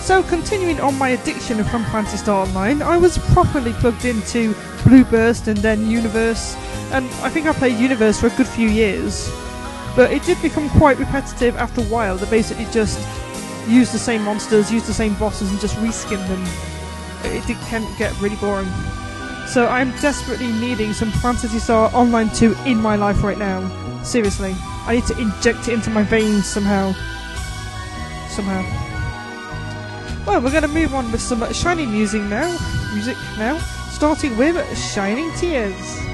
So, continuing on my addiction from Phantasy Star Online, I was properly plugged into Blue Burst and then Universe, and I think I played Universe for a good few years. But it did become quite repetitive after a while. They basically just use the same monsters, use the same bosses, and just reskin them. It did, can get really boring. So I'm desperately needing some Phantasy Star Online 2 in my life right now. Seriously. I need to inject it into my veins somehow. Somehow. Well, we're going to move on with some Shining music now. Music now. Starting with Shining Tears.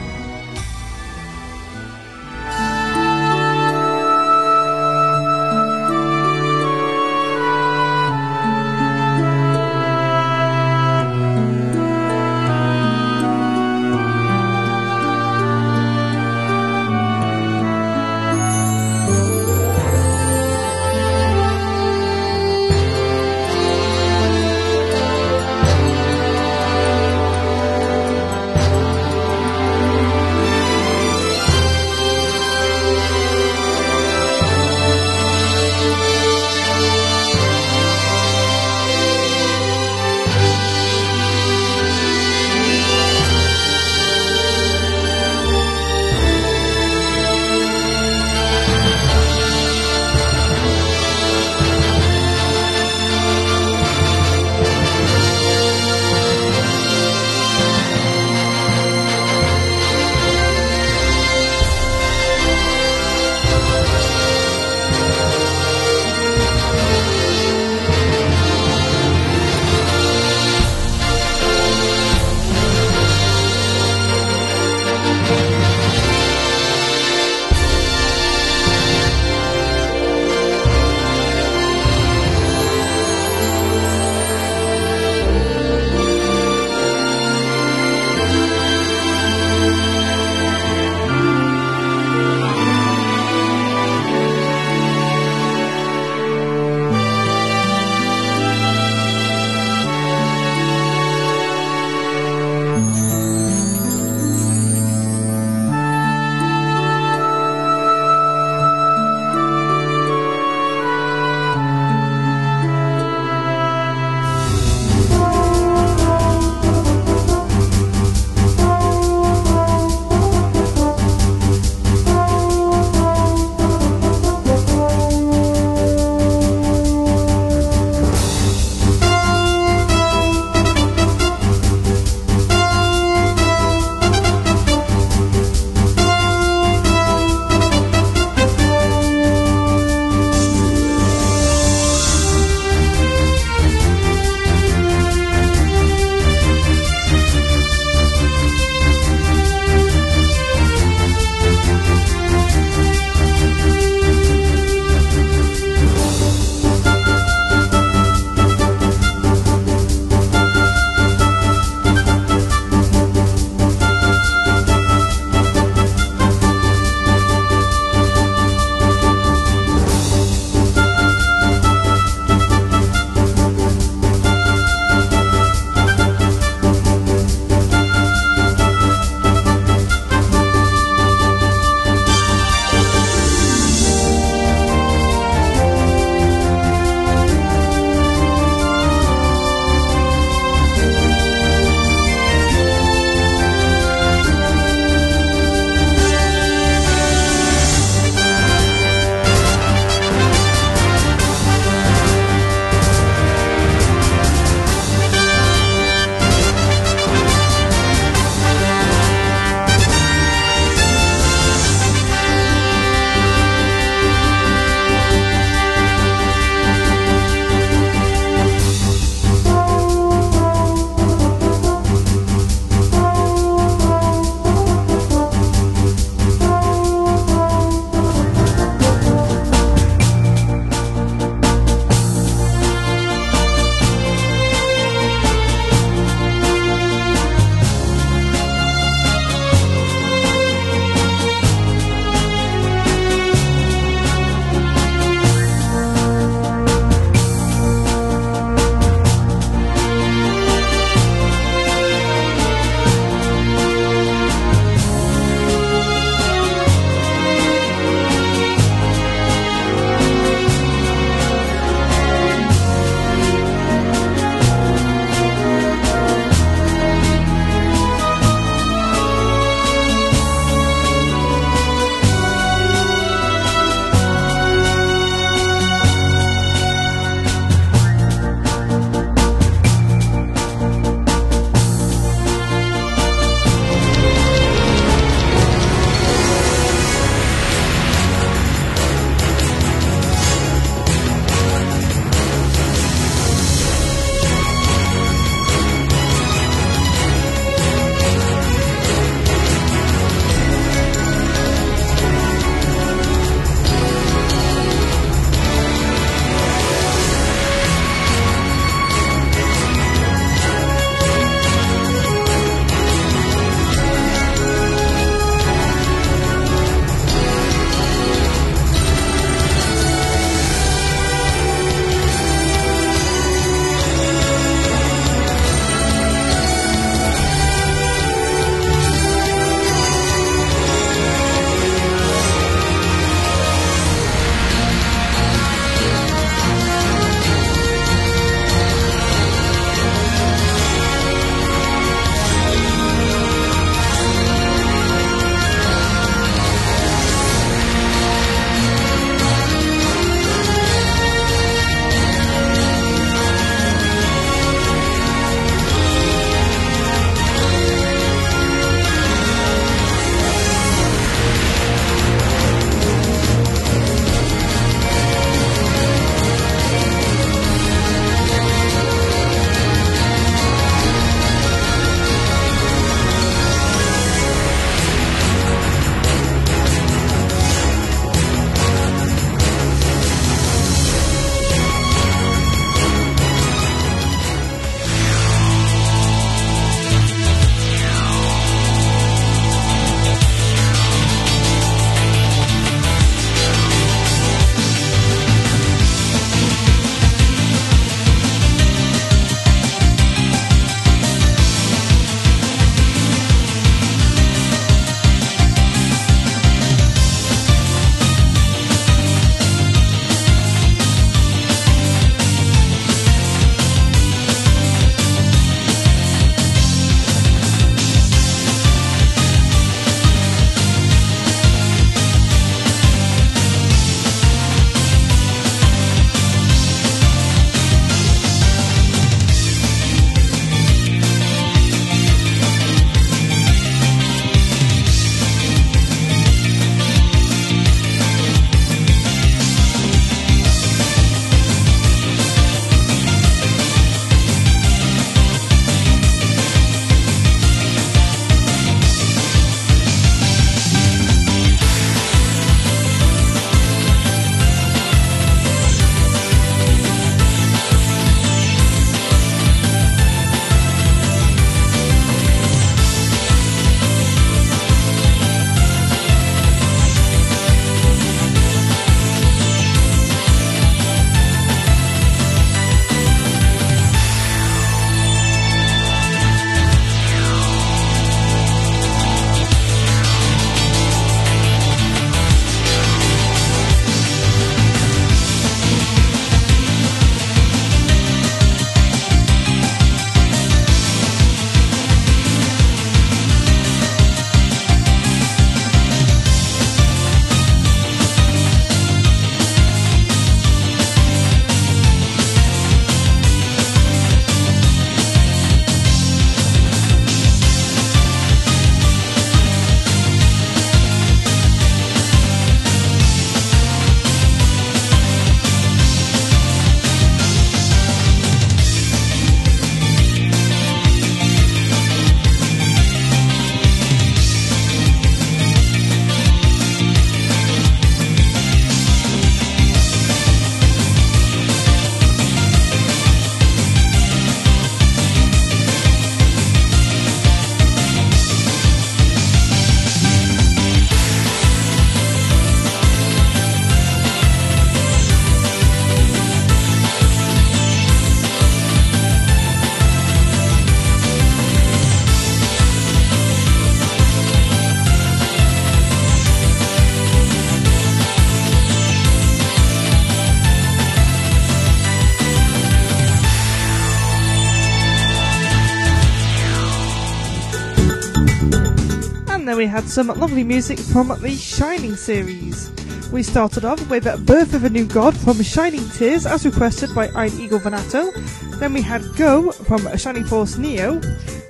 Had some lovely music from the Shining series. We started off with Birth of a New God from Shining Tears as requested by Iron Eagle Vanato. Then we had Go from Shining Force Neo.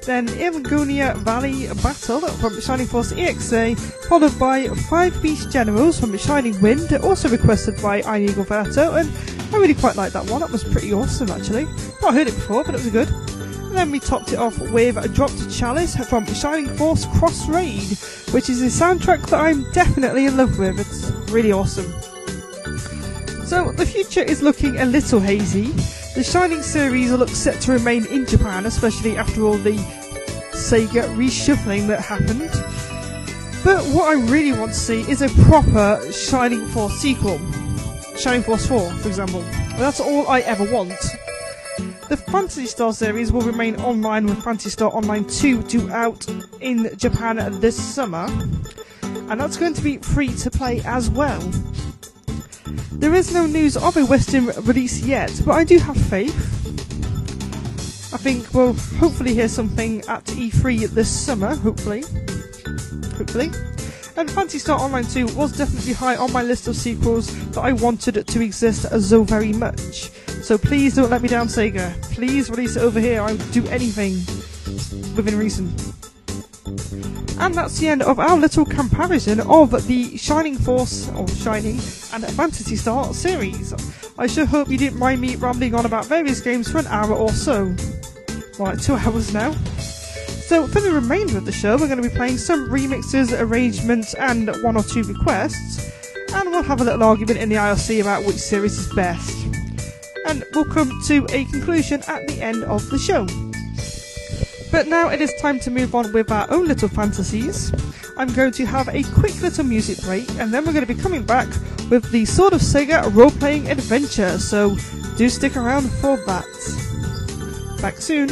Then Evangonia Valley Battle from Shining Force EXA, followed by Five Beast Generals from Shining Wind, also requested by Iron Eagle Vanato, and I really quite liked that one. That was pretty awesome actually. Not heard it before, but it was good. And then we topped it off with a Drop to Chalice from Shining Force Cross Raid, which is a soundtrack that I'm definitely in love with. It's really awesome. So the future is looking a little hazy. The Shining series looks set to remain in Japan, especially after all the Sega reshuffling that happened. But what I really want to see is a proper Shining Force sequel. Shining Force 4, for example. That's all I ever want. The Phantasy Star series will remain online with Phantasy Star Online 2 due out in Japan this summer. And that's going to be free to play as well. There is no news of a Western release yet, but I do have faith. I think we'll hopefully hear something at E3 this summer, hopefully. Hopefully. And Phantasy Star Online 2 was definitely high on my list of sequels that I wanted to exist so very much. So please don't let me down, Sega. Please release it over here. I'll do anything within reason. And that's the end of our little comparison of the Shining Force, or Shining, and Phantasy Star series. I sure hope you didn't mind me rambling on about various games for an hour or so. Right, two (laughs) hours now. So, for the remainder of the show, we're going to be playing some remixes, arrangements, and one or two requests. And we'll have a little argument in the IRC about which series is best. And we'll come to a conclusion at the end of the show. But now it is time to move on with our own little fantasies. I'm going to have a quick little music break and then we're going to be coming back with the Sword of Sega role playing adventure, so do stick around for that. Back soon.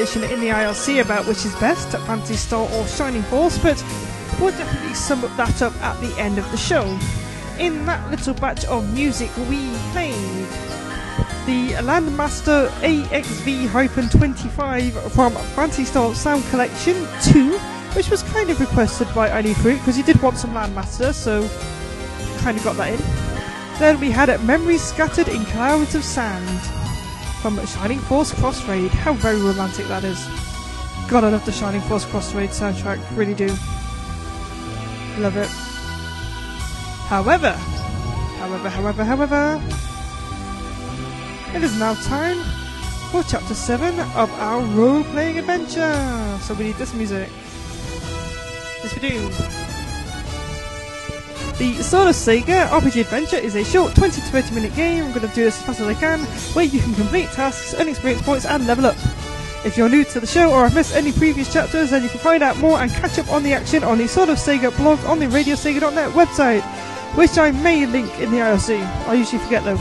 Conversation in the IRC about which is best, Phantasy Star or Shining Force, but we'll definitely sum that up at the end of the show. In that little batch of music, we played the Landmaster AXV-25 from Phantasy Star Sound Collection 2, which was kind of requested by Annie Fruit because he did want some Landmaster, so kind of got that in. Then we had Memories Scattered in Clouds of Sand from Shining Force Cross Raid. How very romantic that is. God, I love the Shining Force Cross Raid soundtrack, really do. Love it. However, however, however, however, it is now time for chapter 7 of our role playing adventure. So we need this music. Yes, we do. The of Sega RPG Adventure is a short 20 to 30 minute game. I'm going to do this as fast as I can, where you can complete tasks, earn experience points, and level up. If you're new to the show or have missed any previous chapters, then you can find out more and catch up on the action on the Sword of Sega blog on the RadioSega.net website, which I may link in the IRC. I usually forget though,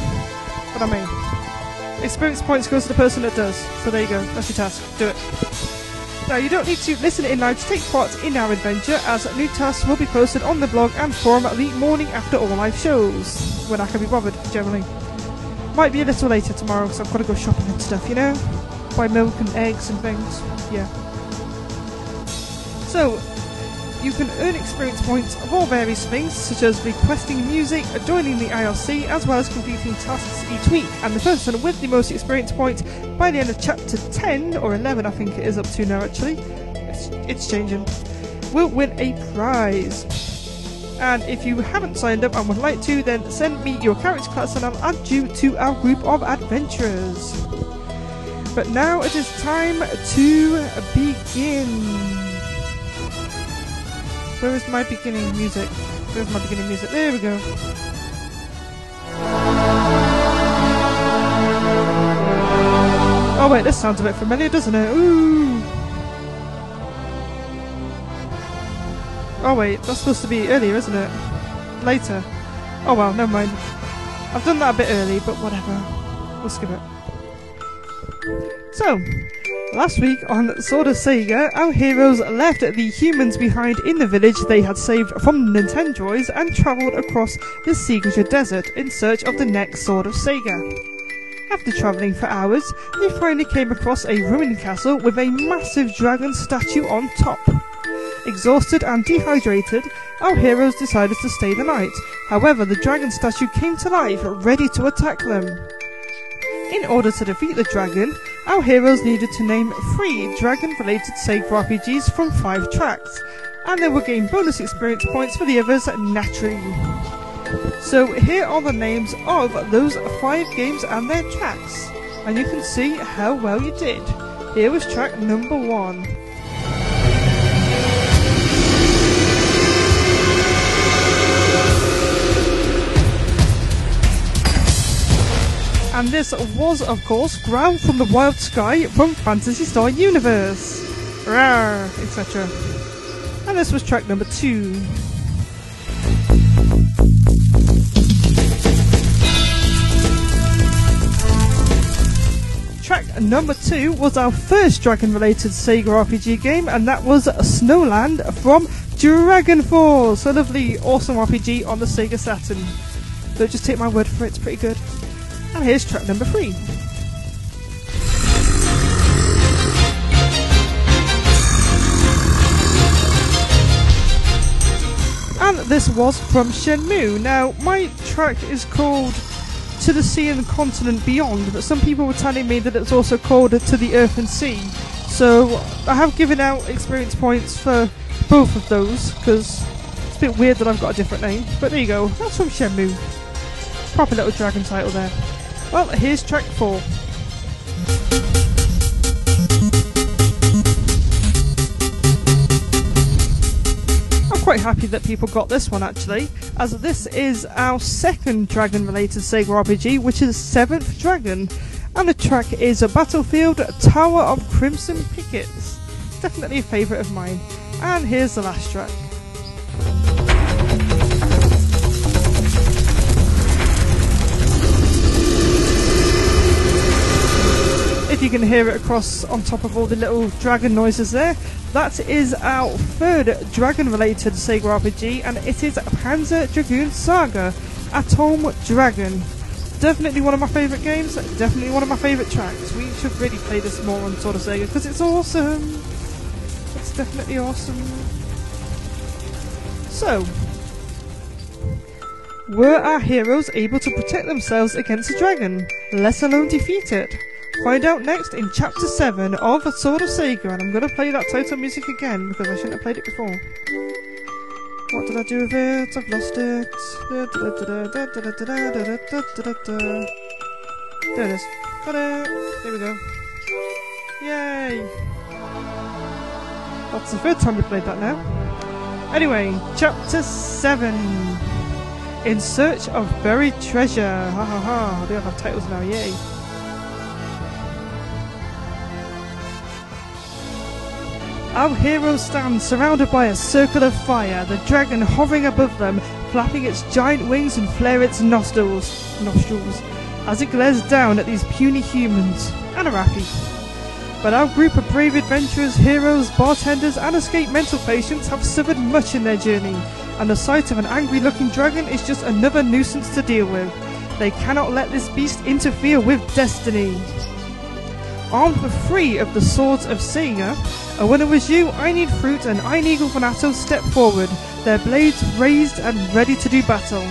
but I may. Experience points goes to the person that does, so there you go. That's your task. Do it. Now, you don't need to listen in live to take part in our adventure, as new tasks will be posted on the blog and forum the morning after all live shows, when I can be bothered, generally. Might be a little later tomorrow, because I've got to go shopping and stuff, you know? Buy milk and eggs and things. Yeah. So, you can earn experience points of all various things, such as requesting music, joining the IRC, as well as completing tasks each week. And the person with the most experience points by the end of chapter 10, or 11, I think it is up to now actually, it's, it's changing, will win a prize. And if you haven't signed up and would like to, then send me your character class and I'll add you to our group of adventurers. But now it is time to begin. Where is my beginning music? Where's my beginning music? There we go. Oh wait, this sounds a bit familiar, doesn't it? Ooh. Oh wait, that's supposed to be earlier, isn't it? Later. Oh well, never mind. I've done that a bit early, but whatever. We'll skip it. So, Last week on Sword of Sega, our heroes left the humans behind in the village they had saved from Nintendroids and travelled across the Seaguja Desert in search of the next Sword of Sega. After travelling for hours, they finally came across a ruined castle with a massive dragon statue on top. Exhausted and dehydrated, our heroes decided to stay the night. However, the dragon statue came to life, ready to attack them. In order to defeat the dragon, our heroes needed to name three dragon related Sega RPGs from five tracks, and they will gain bonus experience points for the others naturally. So here are the names of those five games and their tracks, and you can see how well you did. Here was track number one. And this was, of course, Growl from the Wild Sky from Phantasy Star Universe. Rawr, etc. And this was track number two. Track number two was our first dragon related Sega RPG game, and that was Snowland from Dragon Force, a lovely, awesome RPG on the Sega Saturn. Don't just take my word for it, it's pretty good. And here's track number three. And this was from Shenmue. Now, my track is called To the Sea and the Continent Beyond, but some people were telling me that it's also called To the Earth and Sea. So, I have given out experience points for both of those, because it's a bit weird that I've got a different name. But there you go, that's from Shenmue. Proper little dragon title there. Well, here's track four. I'm quite happy that people got this one actually, as this is our second dragon related Sega RPG, which is Seventh Dragon. And the track is a Battlefield Tower of Crimson Pickets. Definitely a favourite of mine. And here's the last track. If you can hear it across on top of all the little dragon noises there. That is our third dragon-related Sega RPG, and it is Panzer Dragoon Saga: Atom Dragon. Definitely one of my favourite games. Definitely one of my favourite tracks. We should really play this more on Sword of Sega because it's awesome. It's definitely awesome. So, were our heroes able to protect themselves against a dragon, let alone defeat it? Find out next in Chapter 7 of Sword of Sega, and I'm going to play that title music again because I shouldn't have played it before. What did I do with it? I've lost it. There it is. Got it. There we go. Yay! That's the third time we played that now. Anyway, Chapter 7. In search of buried treasure. Ha ha ha. They have titles now, yay. Our heroes stand surrounded by a circle of fire, the dragon hovering above them, flapping its giant wings and flare its nostrils, nostrils as it glares down at these puny humans and. But our group of brave adventurers, heroes, bartenders, and escaped mental patients have suffered much in their journey, and the sight of an angry looking dragon is just another nuisance to deal with. They cannot let this beast interfere with destiny. Armed with three of the swords of Sega, a winner was you, I Need Fruit, and I Eagle Fanato step forward, their blades raised and ready to do battle.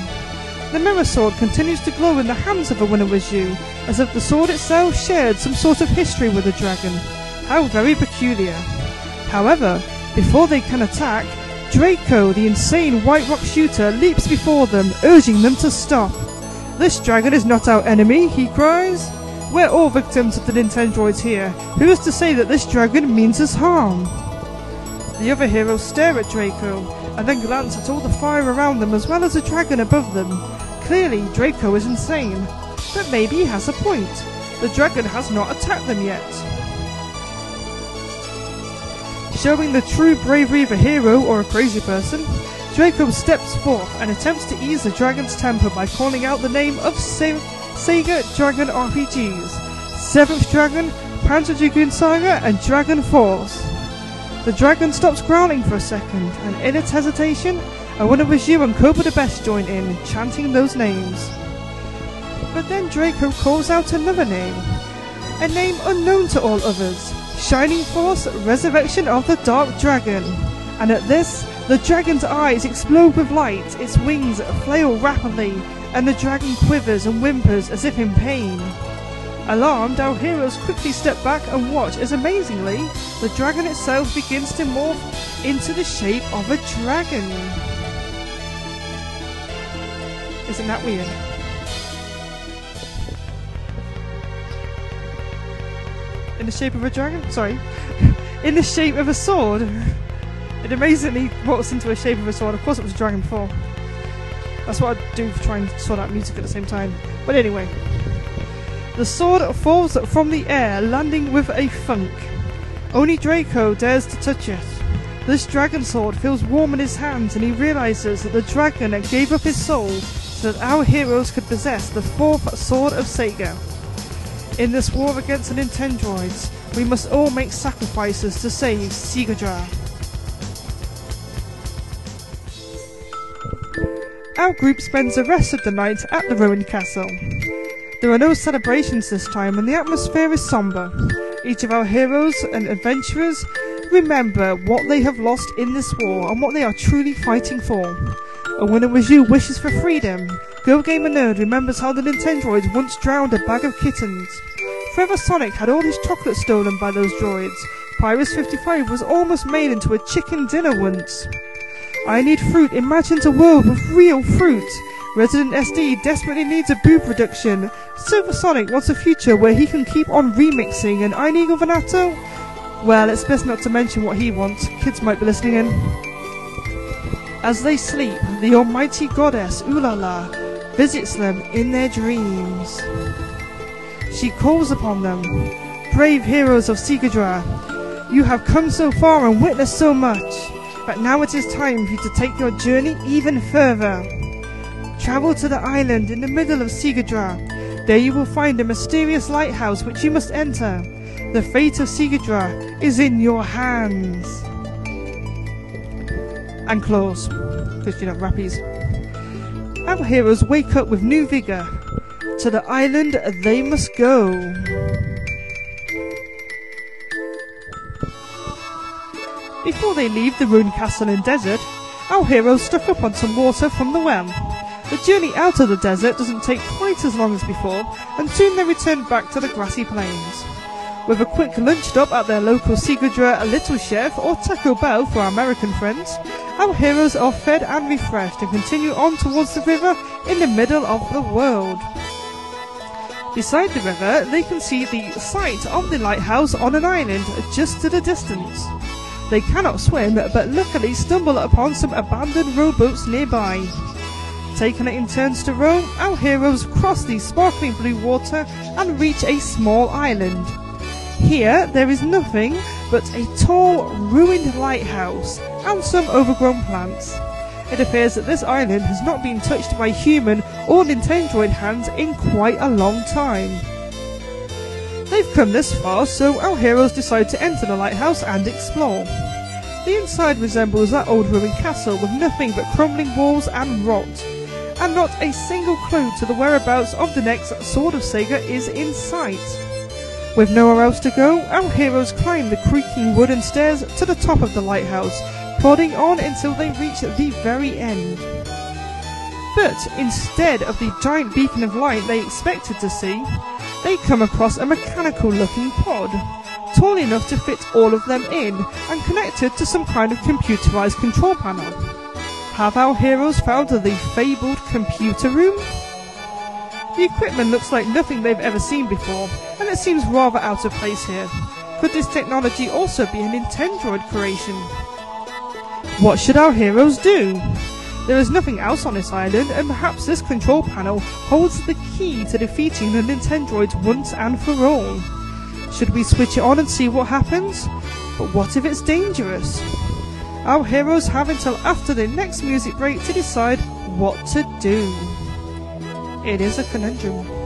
The mirror sword continues to glow in the hands of a winner was you, as if the sword itself shared some sort of history with the dragon. How very peculiar. However, before they can attack, Draco, the insane White Rock shooter, leaps before them, urging them to stop. This dragon is not our enemy, he cries. We're all victims of the Nintendroids here. Who is to say that this dragon means us harm? The other heroes stare at Draco, and then glance at all the fire around them as well as the dragon above them. Clearly, Draco is insane, but maybe he has a point. The dragon has not attacked them yet. Showing the true bravery of a hero or a crazy person, Draco steps forth and attempts to ease the dragon's temper by calling out the name of Se- Sega Dragon RPGs, Seventh Dragon, Panzer Dragoon Saga, and Dragon Force. The dragon stops growling for a second, and in its hesitation, a winner was you and Cobra the Best join in, chanting those names. But then Draco calls out another name, a name unknown to all others Shining Force Resurrection of the Dark Dragon. And at this, the dragon's eyes explode with light, its wings flail rapidly, and the dragon quivers and whimpers as if in pain. Alarmed, our heroes quickly step back and watch as amazingly, the dragon itself begins to morph into the shape of a dragon. Isn't that weird? In the shape of a dragon? Sorry. (laughs) In the shape of a sword. It amazingly morphs into a shape of a sword. Of course, it was a dragon before. That's what I do try and sort out music at the same time. But anyway, the sword falls from the air, landing with a thunk. Only Draco dares to touch it. This dragon sword feels warm in his hands, and he realizes that the dragon gave up his soul so that our heroes could possess the fourth sword of Sega. In this war against the Nintendroids, we must all make sacrifices to save Segadra. Our group spends the rest of the night at the ruined castle. There are no celebrations this time, and the atmosphere is somber. Each of our heroes and adventurers remember what they have lost in this war and what they are truly fighting for. A winner was you wishes for freedom. Girl Gamer Nerd remembers how the Nintendroids once drowned a bag of kittens. Forever Sonic had all his chocolate stolen by those droids. Pyrus 55 was almost made into a chicken dinner once. I Need Fruit imagines a world with real fruit. Resident SD desperately needs a boob reduction. Silver Sonic wants a future where he can keep on remixing, and I Need Vanato? Well, it's best not to mention what he wants. Kids might be listening in. As they sleep, the almighty goddess Ulala visits them in their dreams. She calls upon them. Brave heroes of Segadra, you have come so far and witnessed so much, but now it is time for you to take your journey even further. Travel to the island in the middle of Segadra. There you will find a mysterious lighthouse which you must enter. The fate of Sigurdra is in your hands. And claws, because you know rappies. Our heroes wake up with new vigour. To the island they must go. Before they leave the ruined castle and desert, our heroes stock up on some water from the well. The journey out of the desert doesn't take quite as long as before, and soon they return back to the grassy plains. With a quick lunch stop at their local Sigurdra a Little Chef or Taco Bell for our American friends, our heroes are fed and refreshed and continue on towards the river in the middle of the world. Beside the river, they can see the site of the lighthouse on an island just to the distance. They cannot swim, but luckily stumble upon some abandoned rowboats nearby. Taking it in turns to row, our heroes cross the sparkling blue water and reach a small island. Here, there is nothing but a tall, ruined lighthouse and some overgrown plants. It appears that this island has not been touched by human or Nintendroid hands in quite a long time. They've come this far, so our heroes decide to enter the lighthouse and explore. The inside resembles that old ruined castle with nothing but crumbling walls and rot, and not a single clue to the whereabouts of the next Sword of Sega is in sight. With nowhere else to go, our heroes climb the creaking wooden stairs to the top of the lighthouse, plodding on until they reach the very end. But instead of the giant beacon of light they expected to see, they come across a mechanical looking pod, tall enough to fit all of them in and connected to some kind of computerized control panel. Have our heroes found the fabled computer room? The equipment looks like nothing they've ever seen before, and it seems rather out of place here. Could this technology also be a Nintendroid creation? What should our heroes do? There is nothing else on this island, and perhaps this control panel holds the key to defeating the Nintendroids once and for all. Should we switch it on and see what happens? But what if it's dangerous? Our heroes have until after the next music break to decide what to do. It is a conundrum.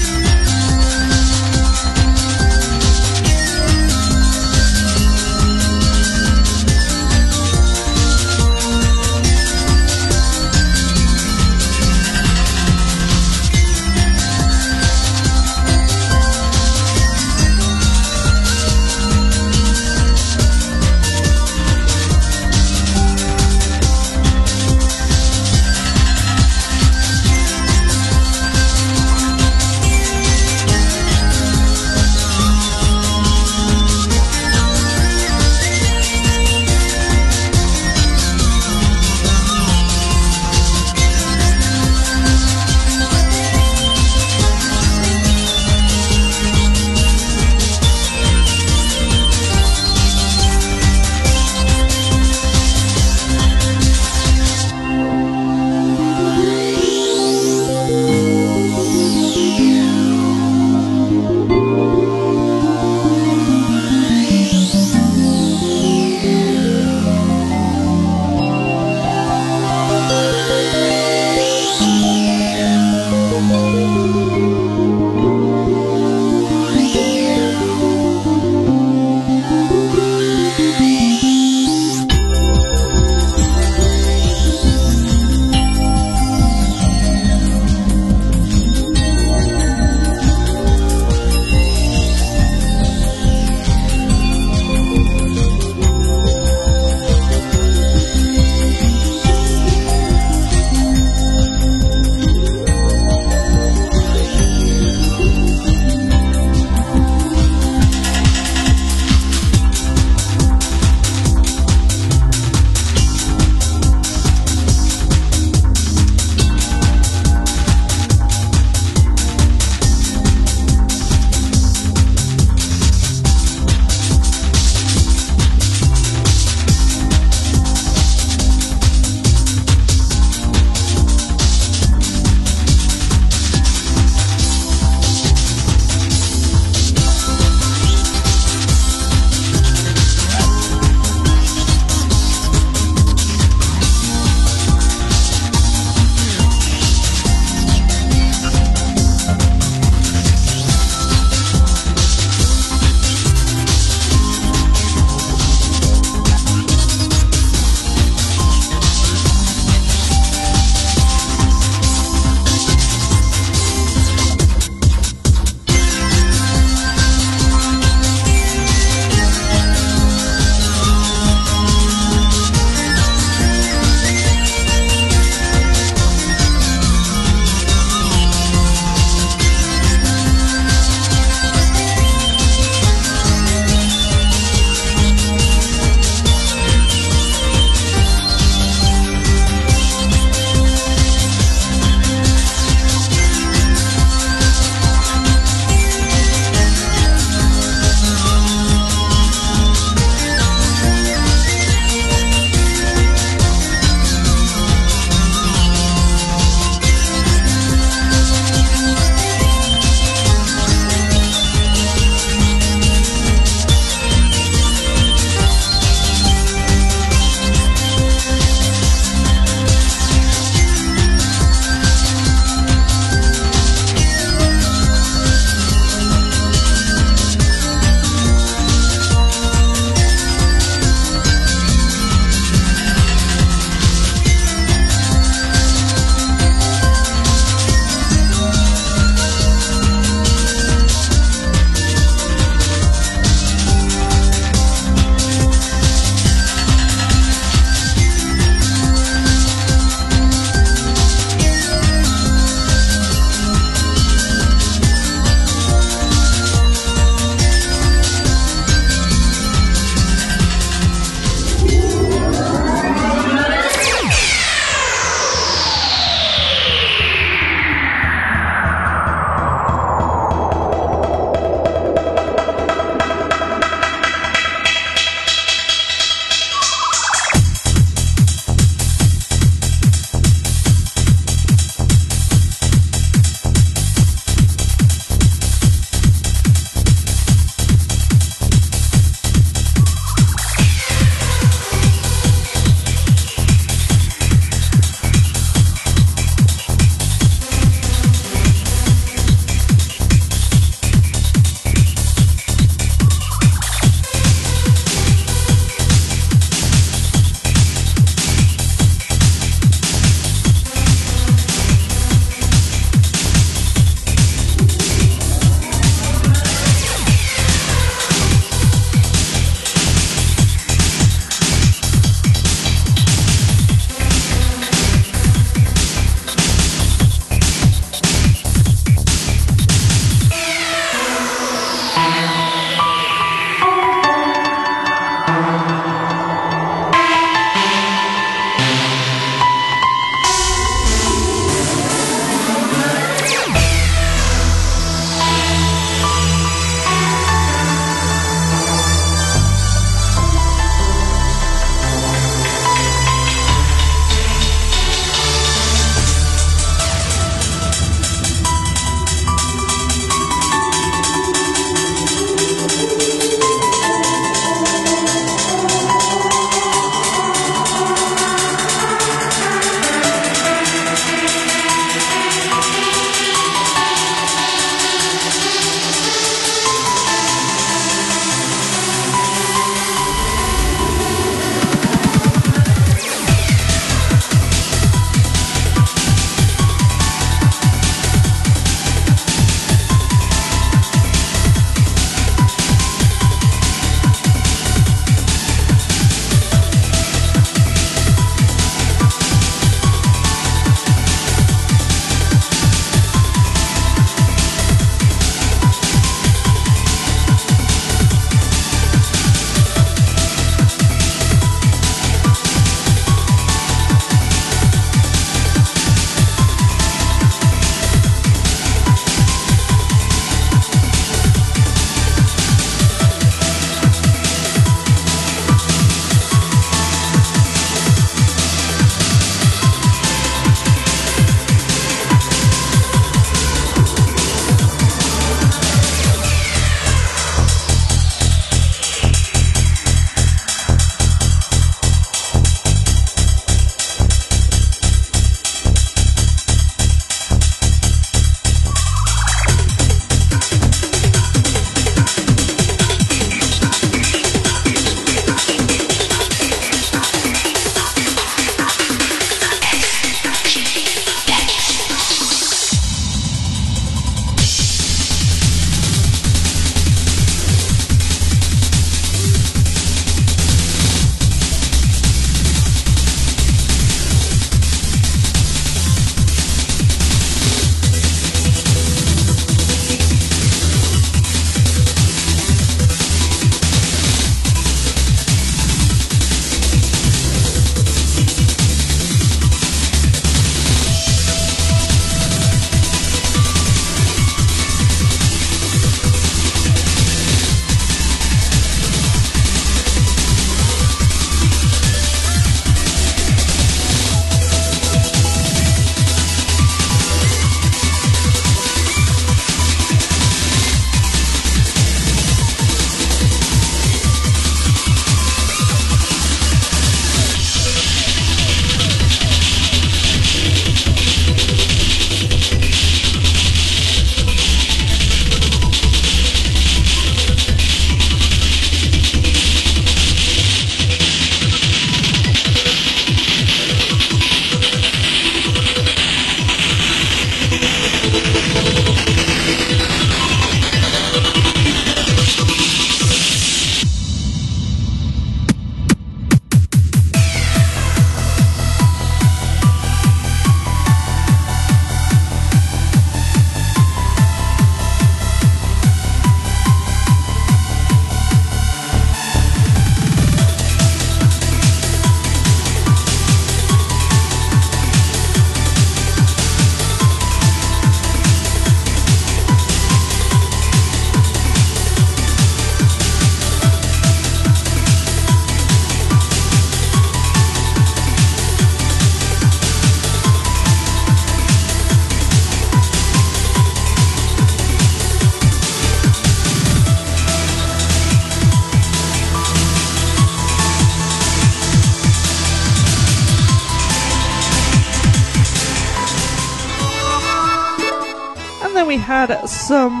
We had some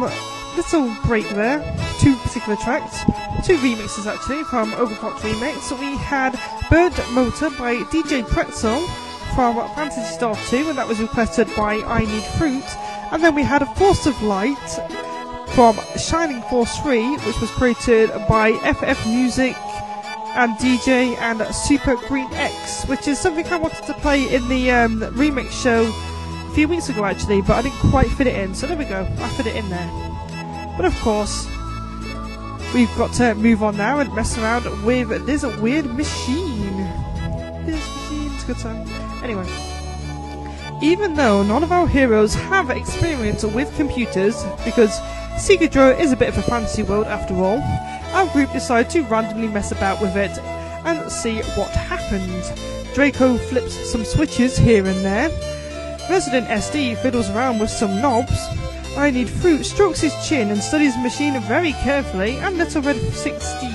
little break there. Two particular tracks, two remixes actually from Overclock Remix. We had Bird Motor by DJ Pretzel from Phantasy Star 2, and that was requested by I Need Fruit. And then we had a Force of Light from Shining Force 3, which was created by FF Music and DJ and Super Green X, which is something I wanted to play in the um, remix show few weeks ago actually, but I didn't quite fit it in. So there we go, I fit it in there. But of course, we've got to move on now and mess around with this weird machine. This machine's a good time. Anyway. Even though none of our heroes have experience with computers, because Segadra is a bit of a fantasy world after all, our group decided to randomly mess about with it and see what happens. Draco flips some switches here and there. Resident SD fiddles around with some knobs. I Need Fruit strokes his chin and studies the machine very carefully, and Little Red 16,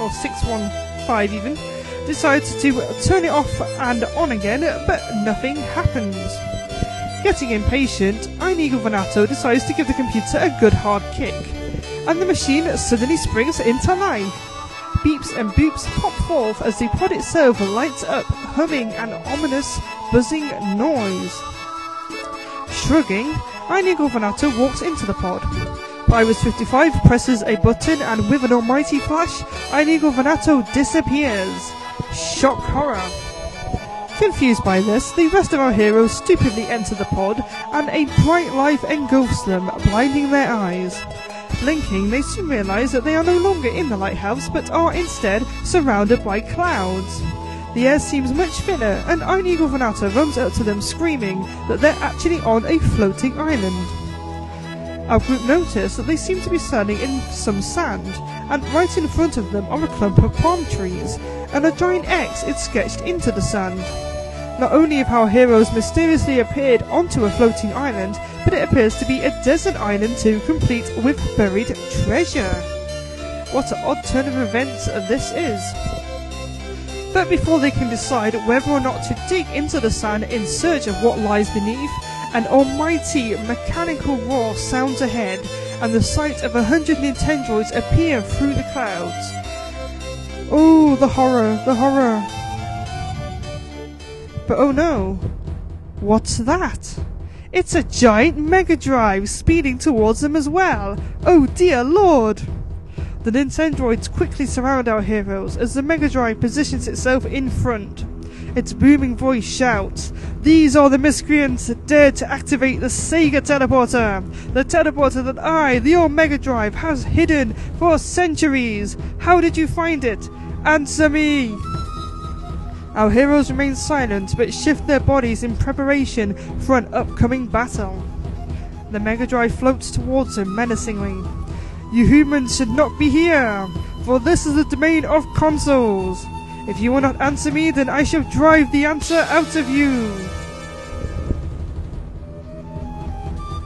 or 615 even, decides to turn it off and on again, but nothing happens. Getting impatient, Inigo Vanato decides to give the computer a good hard kick, and the machine suddenly springs into life. Beeps and boops pop forth as the pod itself lights up, humming an ominous, buzzing noise. Shrugging, Vanato walks into the pod. Virus 55 presses a button and with an almighty flash, Vanato disappears. Shock horror. Confused by this, the rest of our heroes stupidly enter the pod and a bright light engulfs them, blinding their eyes. Blinking, they soon realize that they are no longer in the lighthouse but are instead surrounded by clouds. The air seems much thinner, and Inigo Vanato runs up to them screaming that they're actually on a floating island. Our group notice that they seem to be standing in some sand, and right in front of them are a clump of palm trees, and a giant X is sketched into the sand. Not only have our heroes mysteriously appeared onto a floating island, but it appears to be a desert island too, complete with buried treasure. What an odd turn of events this is. But before they can decide whether or not to dig into the sand in search of what lies beneath, an almighty mechanical roar sounds ahead, and the sight of a hundred Nintendroids appear through the clouds. Oh, the horror, the horror. But oh no, what's that? It's a giant Mega Drive speeding towards them as well. Oh dear lord! The Nintendroids quickly surround our heroes as the Mega Drive positions itself in front. Its booming voice shouts, These are the miscreants that dared to activate the Sega teleporter! The teleporter that I, the old Mega Drive, has hidden for centuries! How did you find it? Answer me! Our heroes remain silent but shift their bodies in preparation for an upcoming battle. The Mega Drive floats towards them menacingly. You humans should not be here, for this is the domain of consoles. If you will not answer me, then I shall drive the answer out of you.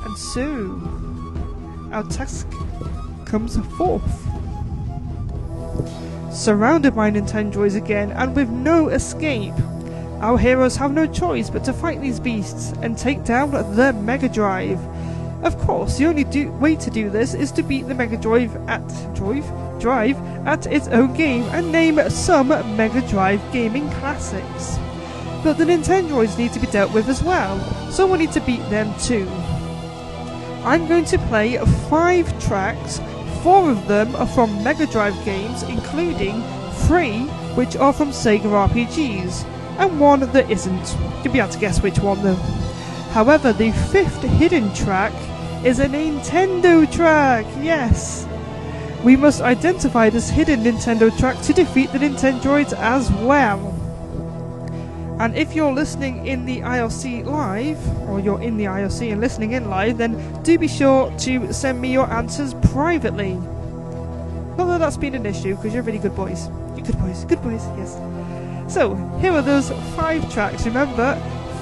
And so, our task comes forth. Surrounded by Nintendroids again, and with no escape, our heroes have no choice but to fight these beasts and take down the Mega Drive. Of course, the only do- way to do this is to beat the Mega Drive at Drive, Drive at its own game and name some Mega Drive gaming classics. But the Nintendroids need to be dealt with as well, so we need to beat them too. I'm going to play five tracks. Four of them are from Mega Drive games, including three which are from Sega RPGs, and one that isn't. You'll be able to guess which one though. However, the fifth hidden track is a Nintendo track, yes! We must identify this hidden Nintendo track to defeat the Nintendroids as well. And if you're listening in the IRC live, or you're in the IRC and listening in live, then do be sure to send me your answers privately. Not that that's been an issue, because you're really good boys. You're good boys, good boys, yes. So, here are those five tracks. Remember,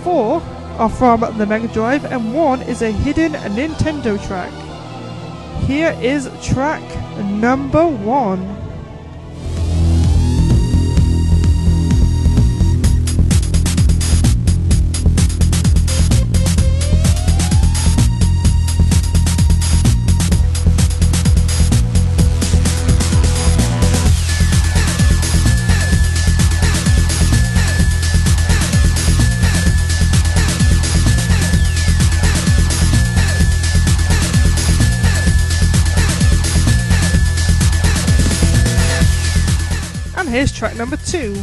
four are from the Mega Drive, and one is a hidden Nintendo track. Here is track number one. Track number two.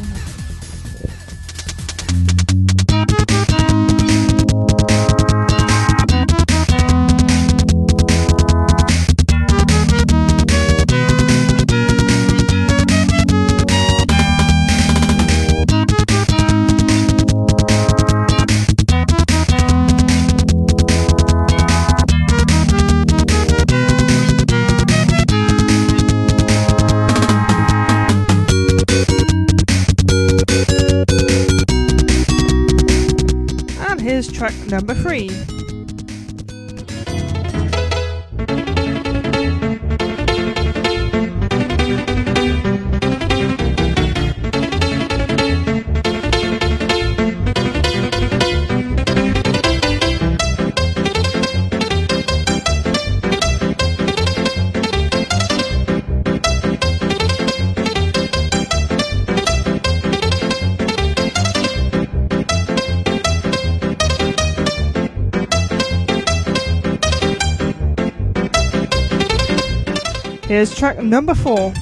Here's track number four.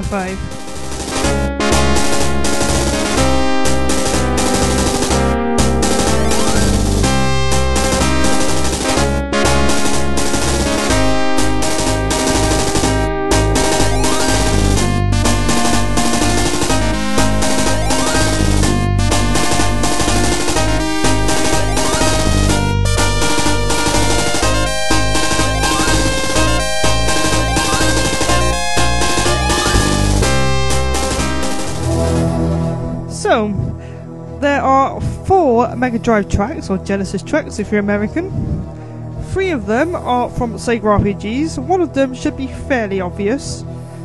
Number five. Mega Drive tracks, or Genesis tracks if you're American. Three of them are from Sega RPGs. One of them should be fairly obvious.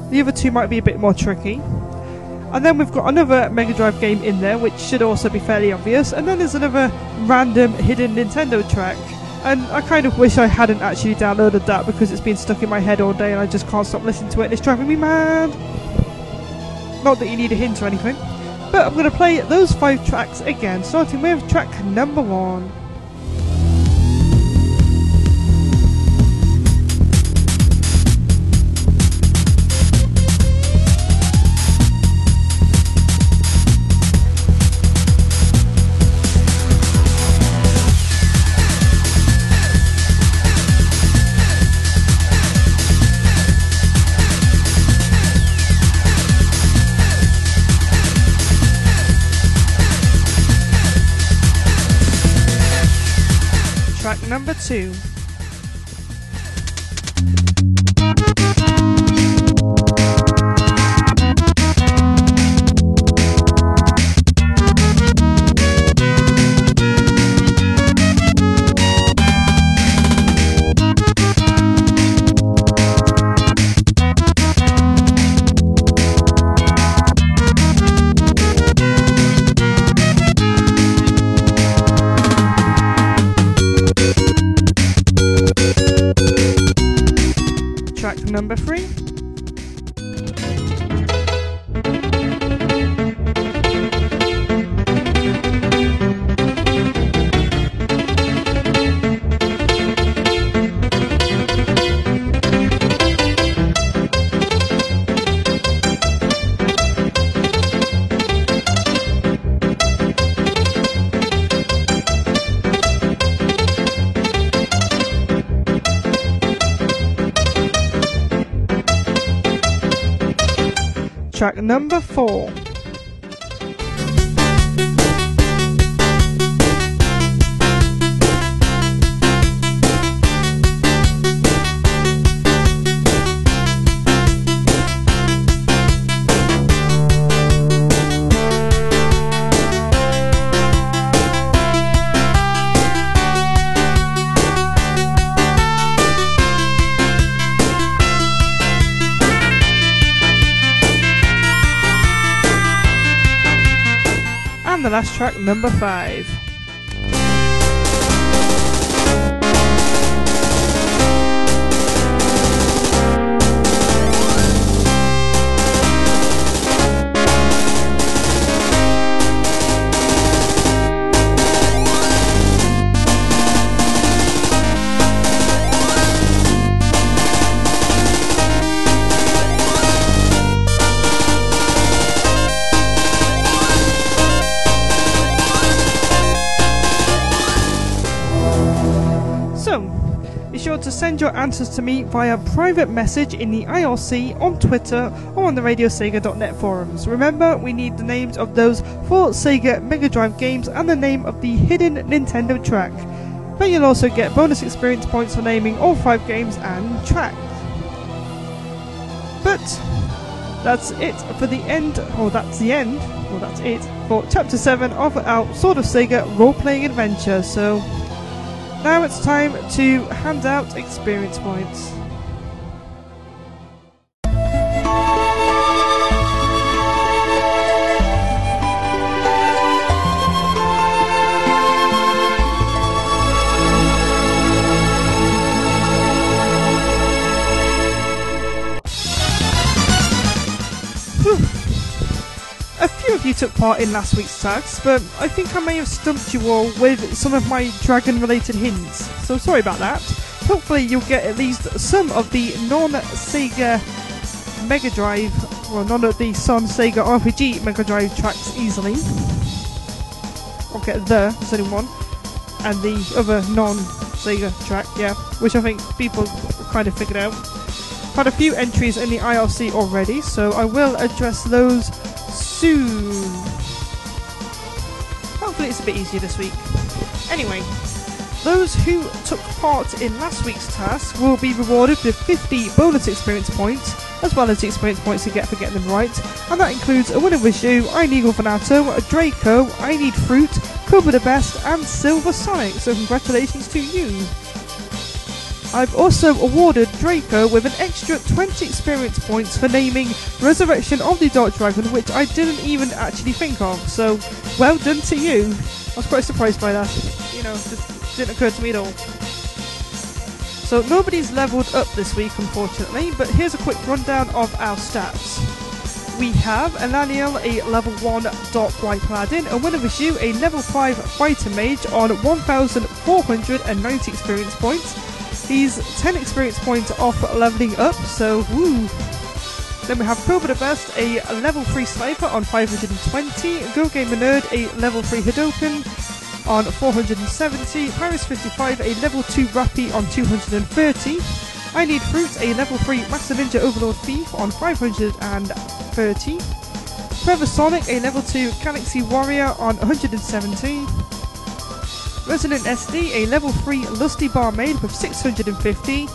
The other two might be a bit more tricky. And then we've got another Mega Drive game in there, which should also be fairly obvious. And then there's another random hidden Nintendo track. And I kind of wish I hadn't actually downloaded that because it's been stuck in my head all day and I just can't stop listening to it and it's driving me mad. Not that you need a hint or anything. But I'm going to play those five tracks again, starting with track number one. 2. Track number four. Last track, number 5. Send your answers to me via private message in the IRC, on Twitter, or on the RadioSega.net forums. Remember, we need the names of those four Sega Mega Drive games and the name of the hidden Nintendo track. But you'll also get bonus experience points for naming all five games and tracks. But that's it for the end, or that's the end, or that's it for Chapter 7 of our Sword of Sega role playing adventure. So now it's time to hand out experience points. You took part in last week's tags, but I think I may have stumped you all with some of my dragon related hints, so sorry about that. Hopefully, you'll get at least some of the non Sega Mega Drive, well, none of the Son Sega RPG Mega Drive tracks easily. I'll get the, there's only one, and the other non Sega track, yeah, which I think people kind of figured out. Had a few entries in the IRC already, so I will address those soon. Hopefully, it's a bit easier this week. Anyway, those who took part in last week's task will be rewarded with 50 bonus experience points, as well as the experience points you get for getting them right, and that includes a winner with you, I Need Orphanato, Draco, I Need Fruit, Cobra the Best, and Silver Sonic. So, congratulations to you. I've also awarded Draco with an extra 20 experience points for naming Resurrection of the Dark Dragon, which I didn't even actually think of. So, well done to you. I was quite surprised by that. You know, just didn't occur to me at all. So, nobody's leveled up this week, unfortunately, but here's a quick rundown of our stats. We have Elaniel, a level 1 Dark White Paladin, a winner with you, a level 5 Fighter Mage on 1,490 experience points. He's 10 experience points off leveling up, so woo. Then we have Cobra the Best, a level 3 Sniper on 520, Go Gamer Nerd, a level 3 Hadoken on 470, Paris 55, a level 2 Rappy on 230, I Need Fruit, a level 3 Master Ninja Overlord Thief on 530, Trevor Sonic, a level 2 Galaxy Warrior on 170, Resident SD, a level 3 Lusty Barmaid with 650.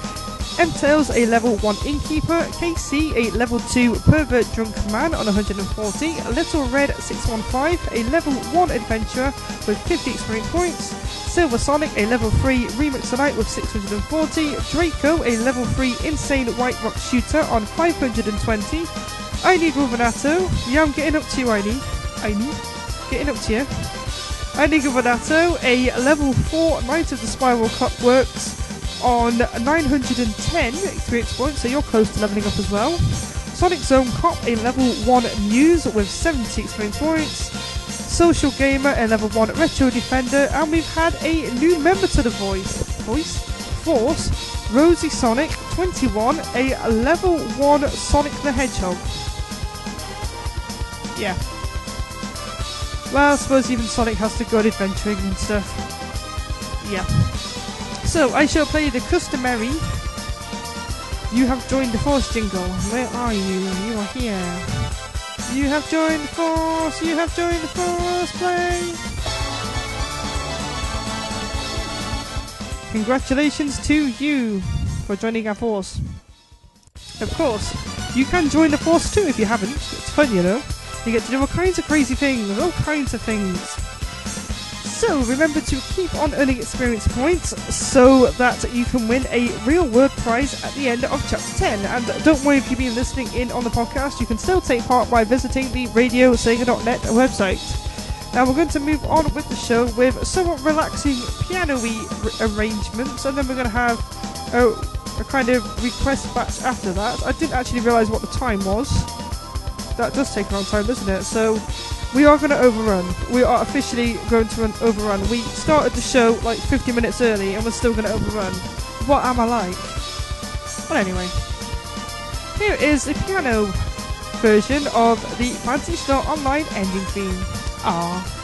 M-Tails, a level 1 Innkeeper. KC, a level 2 Pervert Drunk Man on 140. Little Red 615, a level 1 Adventurer with 50 experience points. Silver Sonic, a level 3 Remixolite with 640. Draco, a level 3 Insane White Rock Shooter on 520. I need Rovanato. Yeah, I'm getting up to you, I need. I need. Getting up to you. Inigo Vanato, a level 4 Knight of the Spiral Cup works on 910 experience points, so you're close to leveling up as well. Sonic Zone Cop, a level 1 Muse with 70 experience points. Social Gamer, a level 1 Retro Defender, and we've had a new member to the voice. Voice? Force. Rosie Sonic, 21, a level 1 Sonic the Hedgehog. Yeah. Well, I suppose even Sonic has to go adventuring and stuff. Yeah. So, I shall play the customary. You have joined the Force jingle. Where are you? You are here. You have joined the Force. You have joined the Force. Play. Congratulations to you for joining our Force. Of course, you can join the Force too if you haven't. It's fun, you know. You get to do all kinds of crazy things, all kinds of things. So remember to keep on earning experience points so that you can win a real world prize at the end of chapter 10. And don't worry if you've been listening in on the podcast, you can still take part by visiting the radiosega.net website. Now we're going to move on with the show with somewhat relaxing piano-y r- arrangements, and then we're going to have a, a kind of request batch after that. I didn't actually realise what the time was. That does take a long time, doesn't it? So we are going to overrun. We are officially going to run overrun. We started the show like 50 minutes early, and we're still going to overrun. What am I like? Well, anyway, here is a piano version of the Phantasy Star Online ending theme. Ah.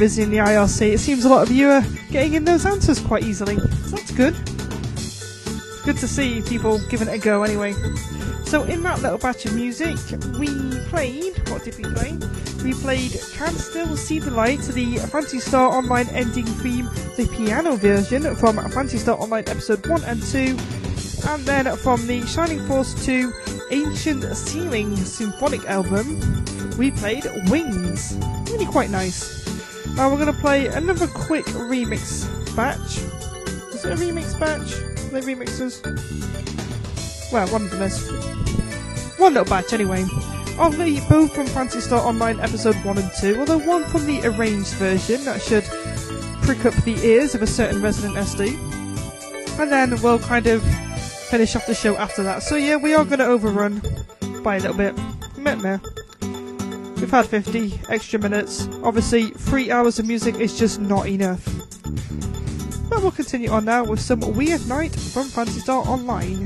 Visiting the IRC, it seems a lot of you are getting in those answers quite easily. So that's good. Good to see people giving it a go anyway. So in that little batch of music, we played. What did we play? We played "Can't Still See the Light," the Phantasy Star Online ending theme, the piano version from Phantasy Star Online episode one and two, and then from the Shining Force 2 Ancient Sealing Symphonic album, we played Wings. Really quite nice. Now we're going to play another quick remix batch. Is it a remix batch? They remixes? Well, one of them is. One little batch anyway. Of the both from Phantasy Star Online episode 1 and 2, although one from the arranged version that should prick up the ears of a certain resident SD. And then we'll kind of finish off the show after that. So yeah, we are going to overrun by a little bit. Meh, meh. We've had 50 extra minutes. Obviously, three hours of music is just not enough. But we'll continue on now with some Weird Night from Phantasy Star Online.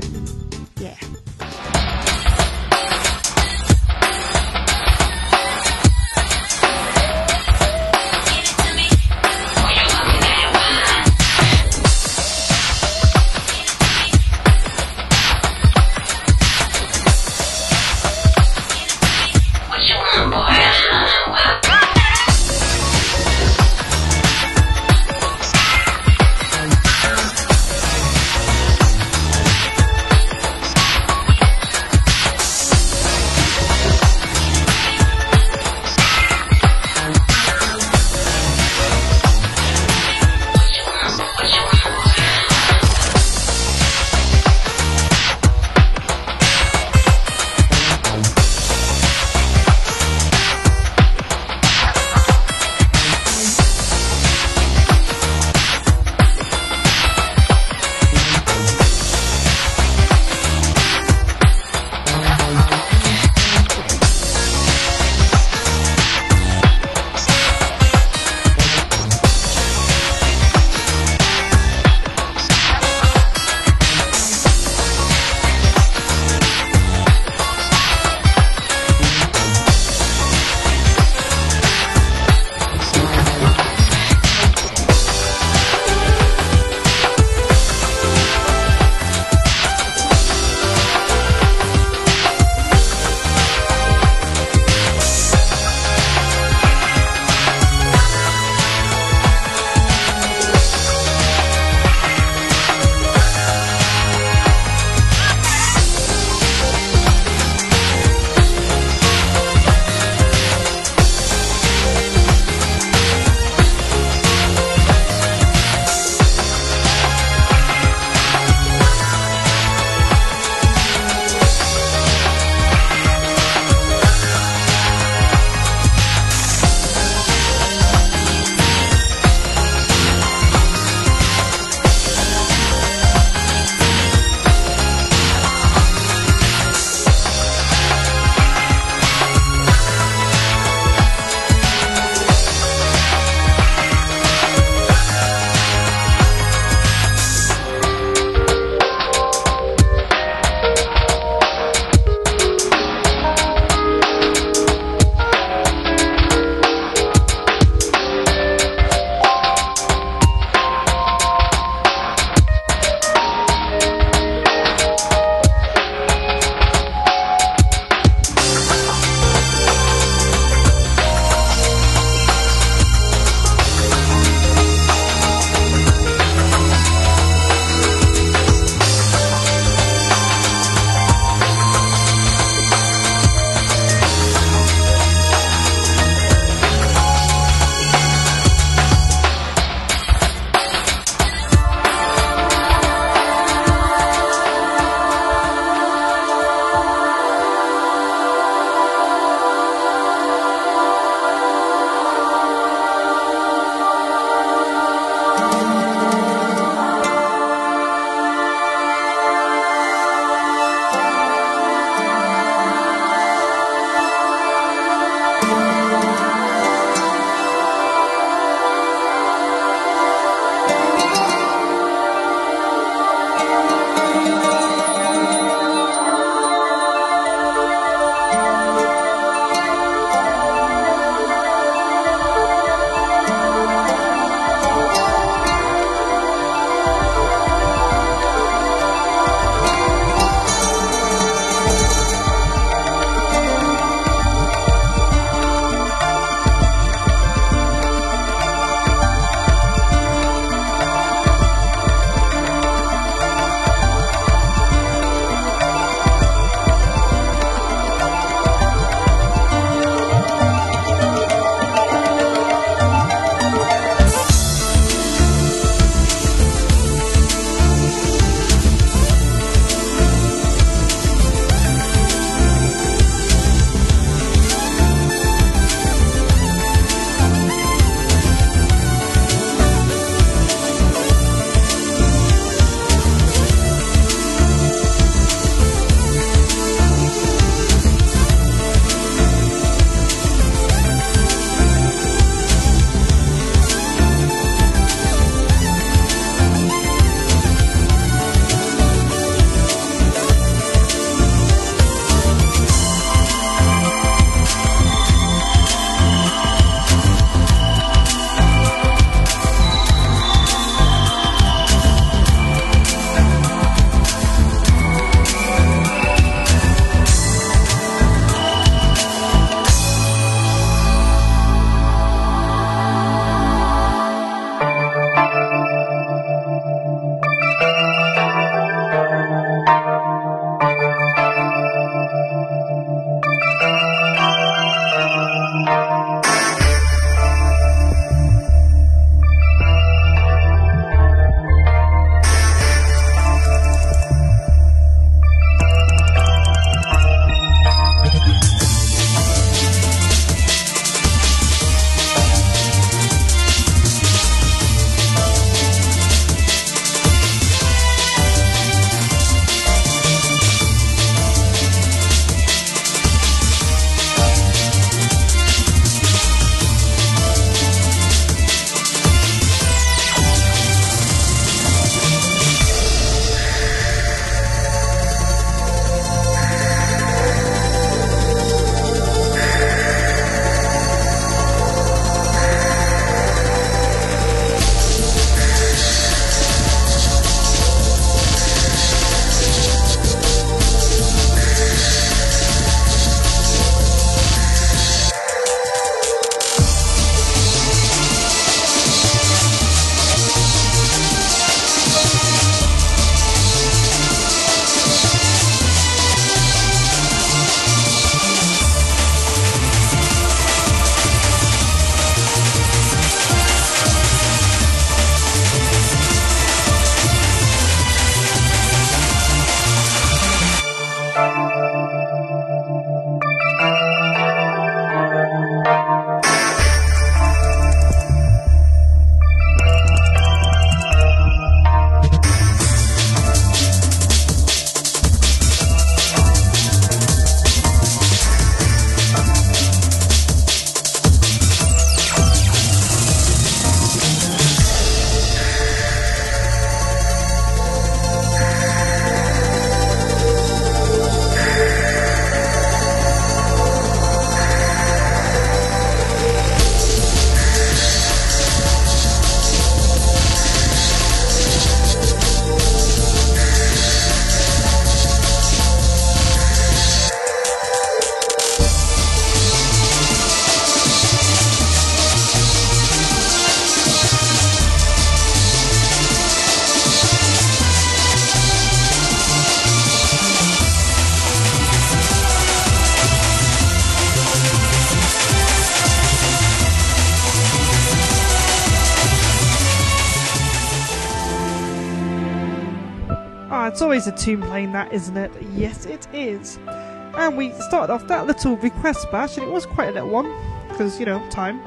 Ah, it's always a tune playing that, isn't it? Yes, it is. And we started off that little request bash, and it was quite a little one, because, you know, time.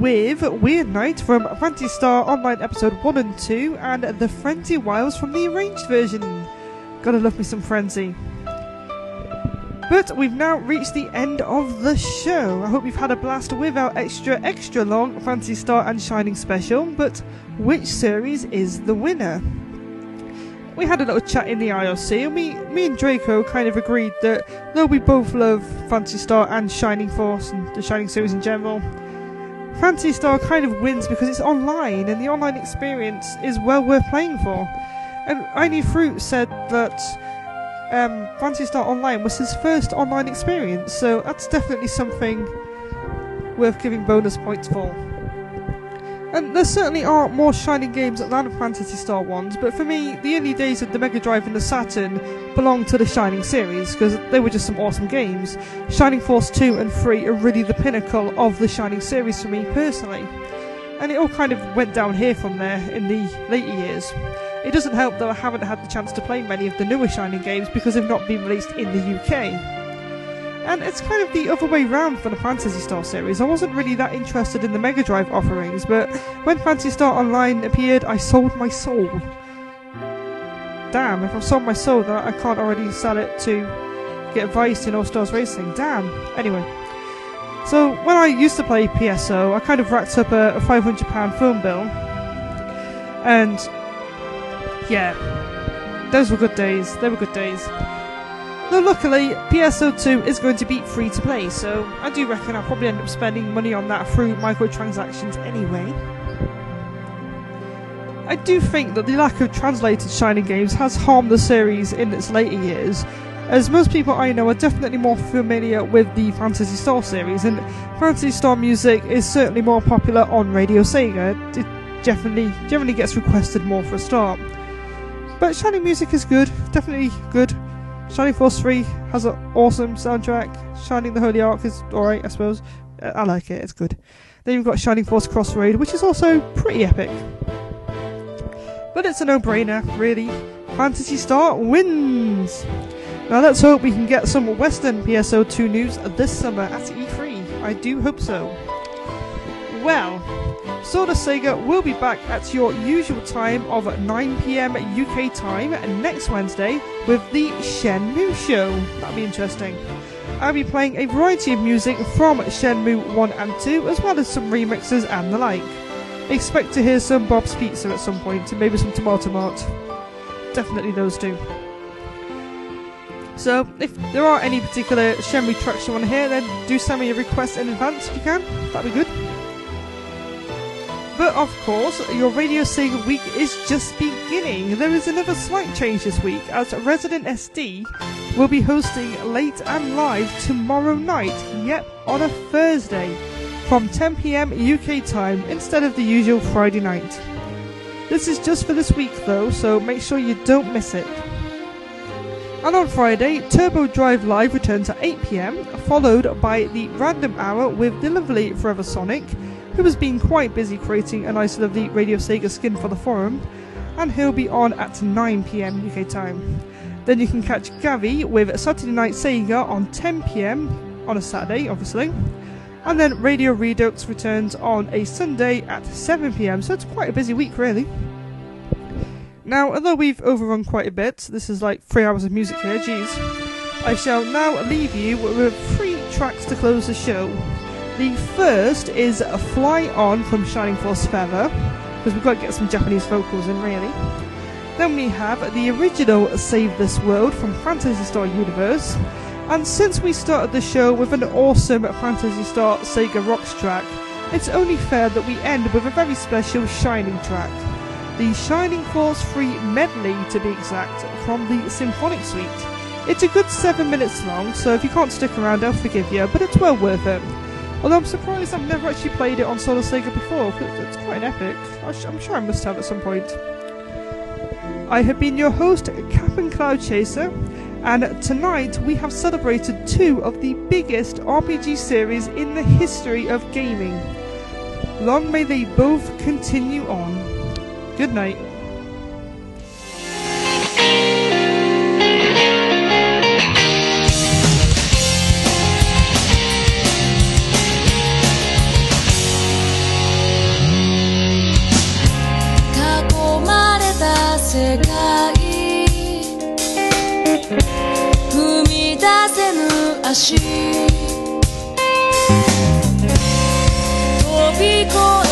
With Weird Night from Phantasy Star Online Episode 1 and 2, and The Frenzy Wiles from the arranged version. Gotta love me some Frenzy. But we've now reached the end of the show. I hope you've had a blast with our extra, extra long Phantasy Star and Shining special. But which series is the winner? We had a little chat in the IRC, and we, me and Draco kind of agreed that though we both love Phantasy Star and Shining Force and the Shining series in general, Phantasy Star kind of wins because it's online, and the online experience is well worth playing for. And I Need Fruit said that um, Phantasy Star Online was his first online experience, so that's definitely something worth giving bonus points for. And there certainly are more shining games than Phantasy Star ones, but for me, the early days of the Mega Drive and the Saturn belong to the Shining series because they were just some awesome games. Shining Force 2 and 3 are really the pinnacle of the Shining series for me personally. And it all kind of went down here from there in the later years. It doesn't help that I haven't had the chance to play many of the newer Shining games because they've not been released in the UK. And it's kind of the other way round for the Phantasy Star series. I wasn't really that interested in the Mega Drive offerings, but when Phantasy Star Online appeared, I sold my soul. Damn, if I've sold my soul, then I can't already sell it to get Vyse in All Stars Racing. Damn. Anyway. So, when I used to play PSO, I kind of racked up a, a £500 phone bill. And, yeah, those were good days. They were good days. Though luckily, PSO2 is going to be free to play, so I do reckon I'll probably end up spending money on that through microtransactions anyway. I do think that the lack of translated Shining games has harmed the series in its later years, as most people I know are definitely more familiar with the Phantasy Star series, and Phantasy Star music is certainly more popular on Radio Sega. It definitely generally gets requested more for a start. But Shining music is good, definitely good. Shining Force 3 has an awesome soundtrack. Shining the Holy Ark is alright, I suppose. Uh, I like it, it's good. Then you've got Shining Force Crossroad, which is also pretty epic. But it's a no brainer, really. Phantasy Star wins! Now let's hope we can get some Western PSO2 news this summer at E3. I do hope so. Well, Of Sega will be back at your usual time of 9pm UK time next Wednesday with the Shenmue show. That'll be interesting. I'll be playing a variety of music from Shenmue 1 and 2, as well as some remixes and the like. Expect to hear some Bob's Pizza at some point, and maybe some Tomato Mart. Definitely those two. So, if there are any particular Shenmue tracks you want to hear, then do send me a request in advance if you can. That'd be good. But of course, your Radio Sega week is just beginning. There is another slight change this week as Resident SD will be hosting late and live tomorrow night, yep, on a Thursday, from 10pm UK time instead of the usual Friday night. This is just for this week though, so make sure you don't miss it. And on Friday, Turbo Drive Live returns at 8pm, followed by the Random Hour with the lovely Forever Sonic, who has been quite busy creating a nice lovely Radio Sega skin for the forum, and he'll be on at 9pm UK time. Then you can catch Gavi with Saturday Night Sega on 10pm on a Saturday, obviously. And then Radio Redux returns on a Sunday at 7pm, so it's quite a busy week, really. Now, although we've overrun quite a bit, this is like three hours of music here, geez. I shall now leave you with three tracks to close the show. The first is Fly On from Shining Force Feather, because we've got to get some Japanese vocals in, really. Then we have the original Save This World from Phantasy Star Universe. And since we started the show with an awesome Phantasy Star Sega Rocks track, it's only fair that we end with a very special Shining track. The Shining Force 3 medley, to be exact, from the Symphonic Suite. It's a good seven minutes long, so if you can't stick around, I'll forgive you, but it's well worth it. Although I'm surprised I've never actually played it on Solo Sega before, it's quite an epic. I'm sure I must have at some point. I have been your host, Captain Cloud Chaser, and tonight we have celebrated two of the biggest RPG series in the history of gaming. Long may they both continue on. Good night. 世界踏み出せぬ足。飛び越え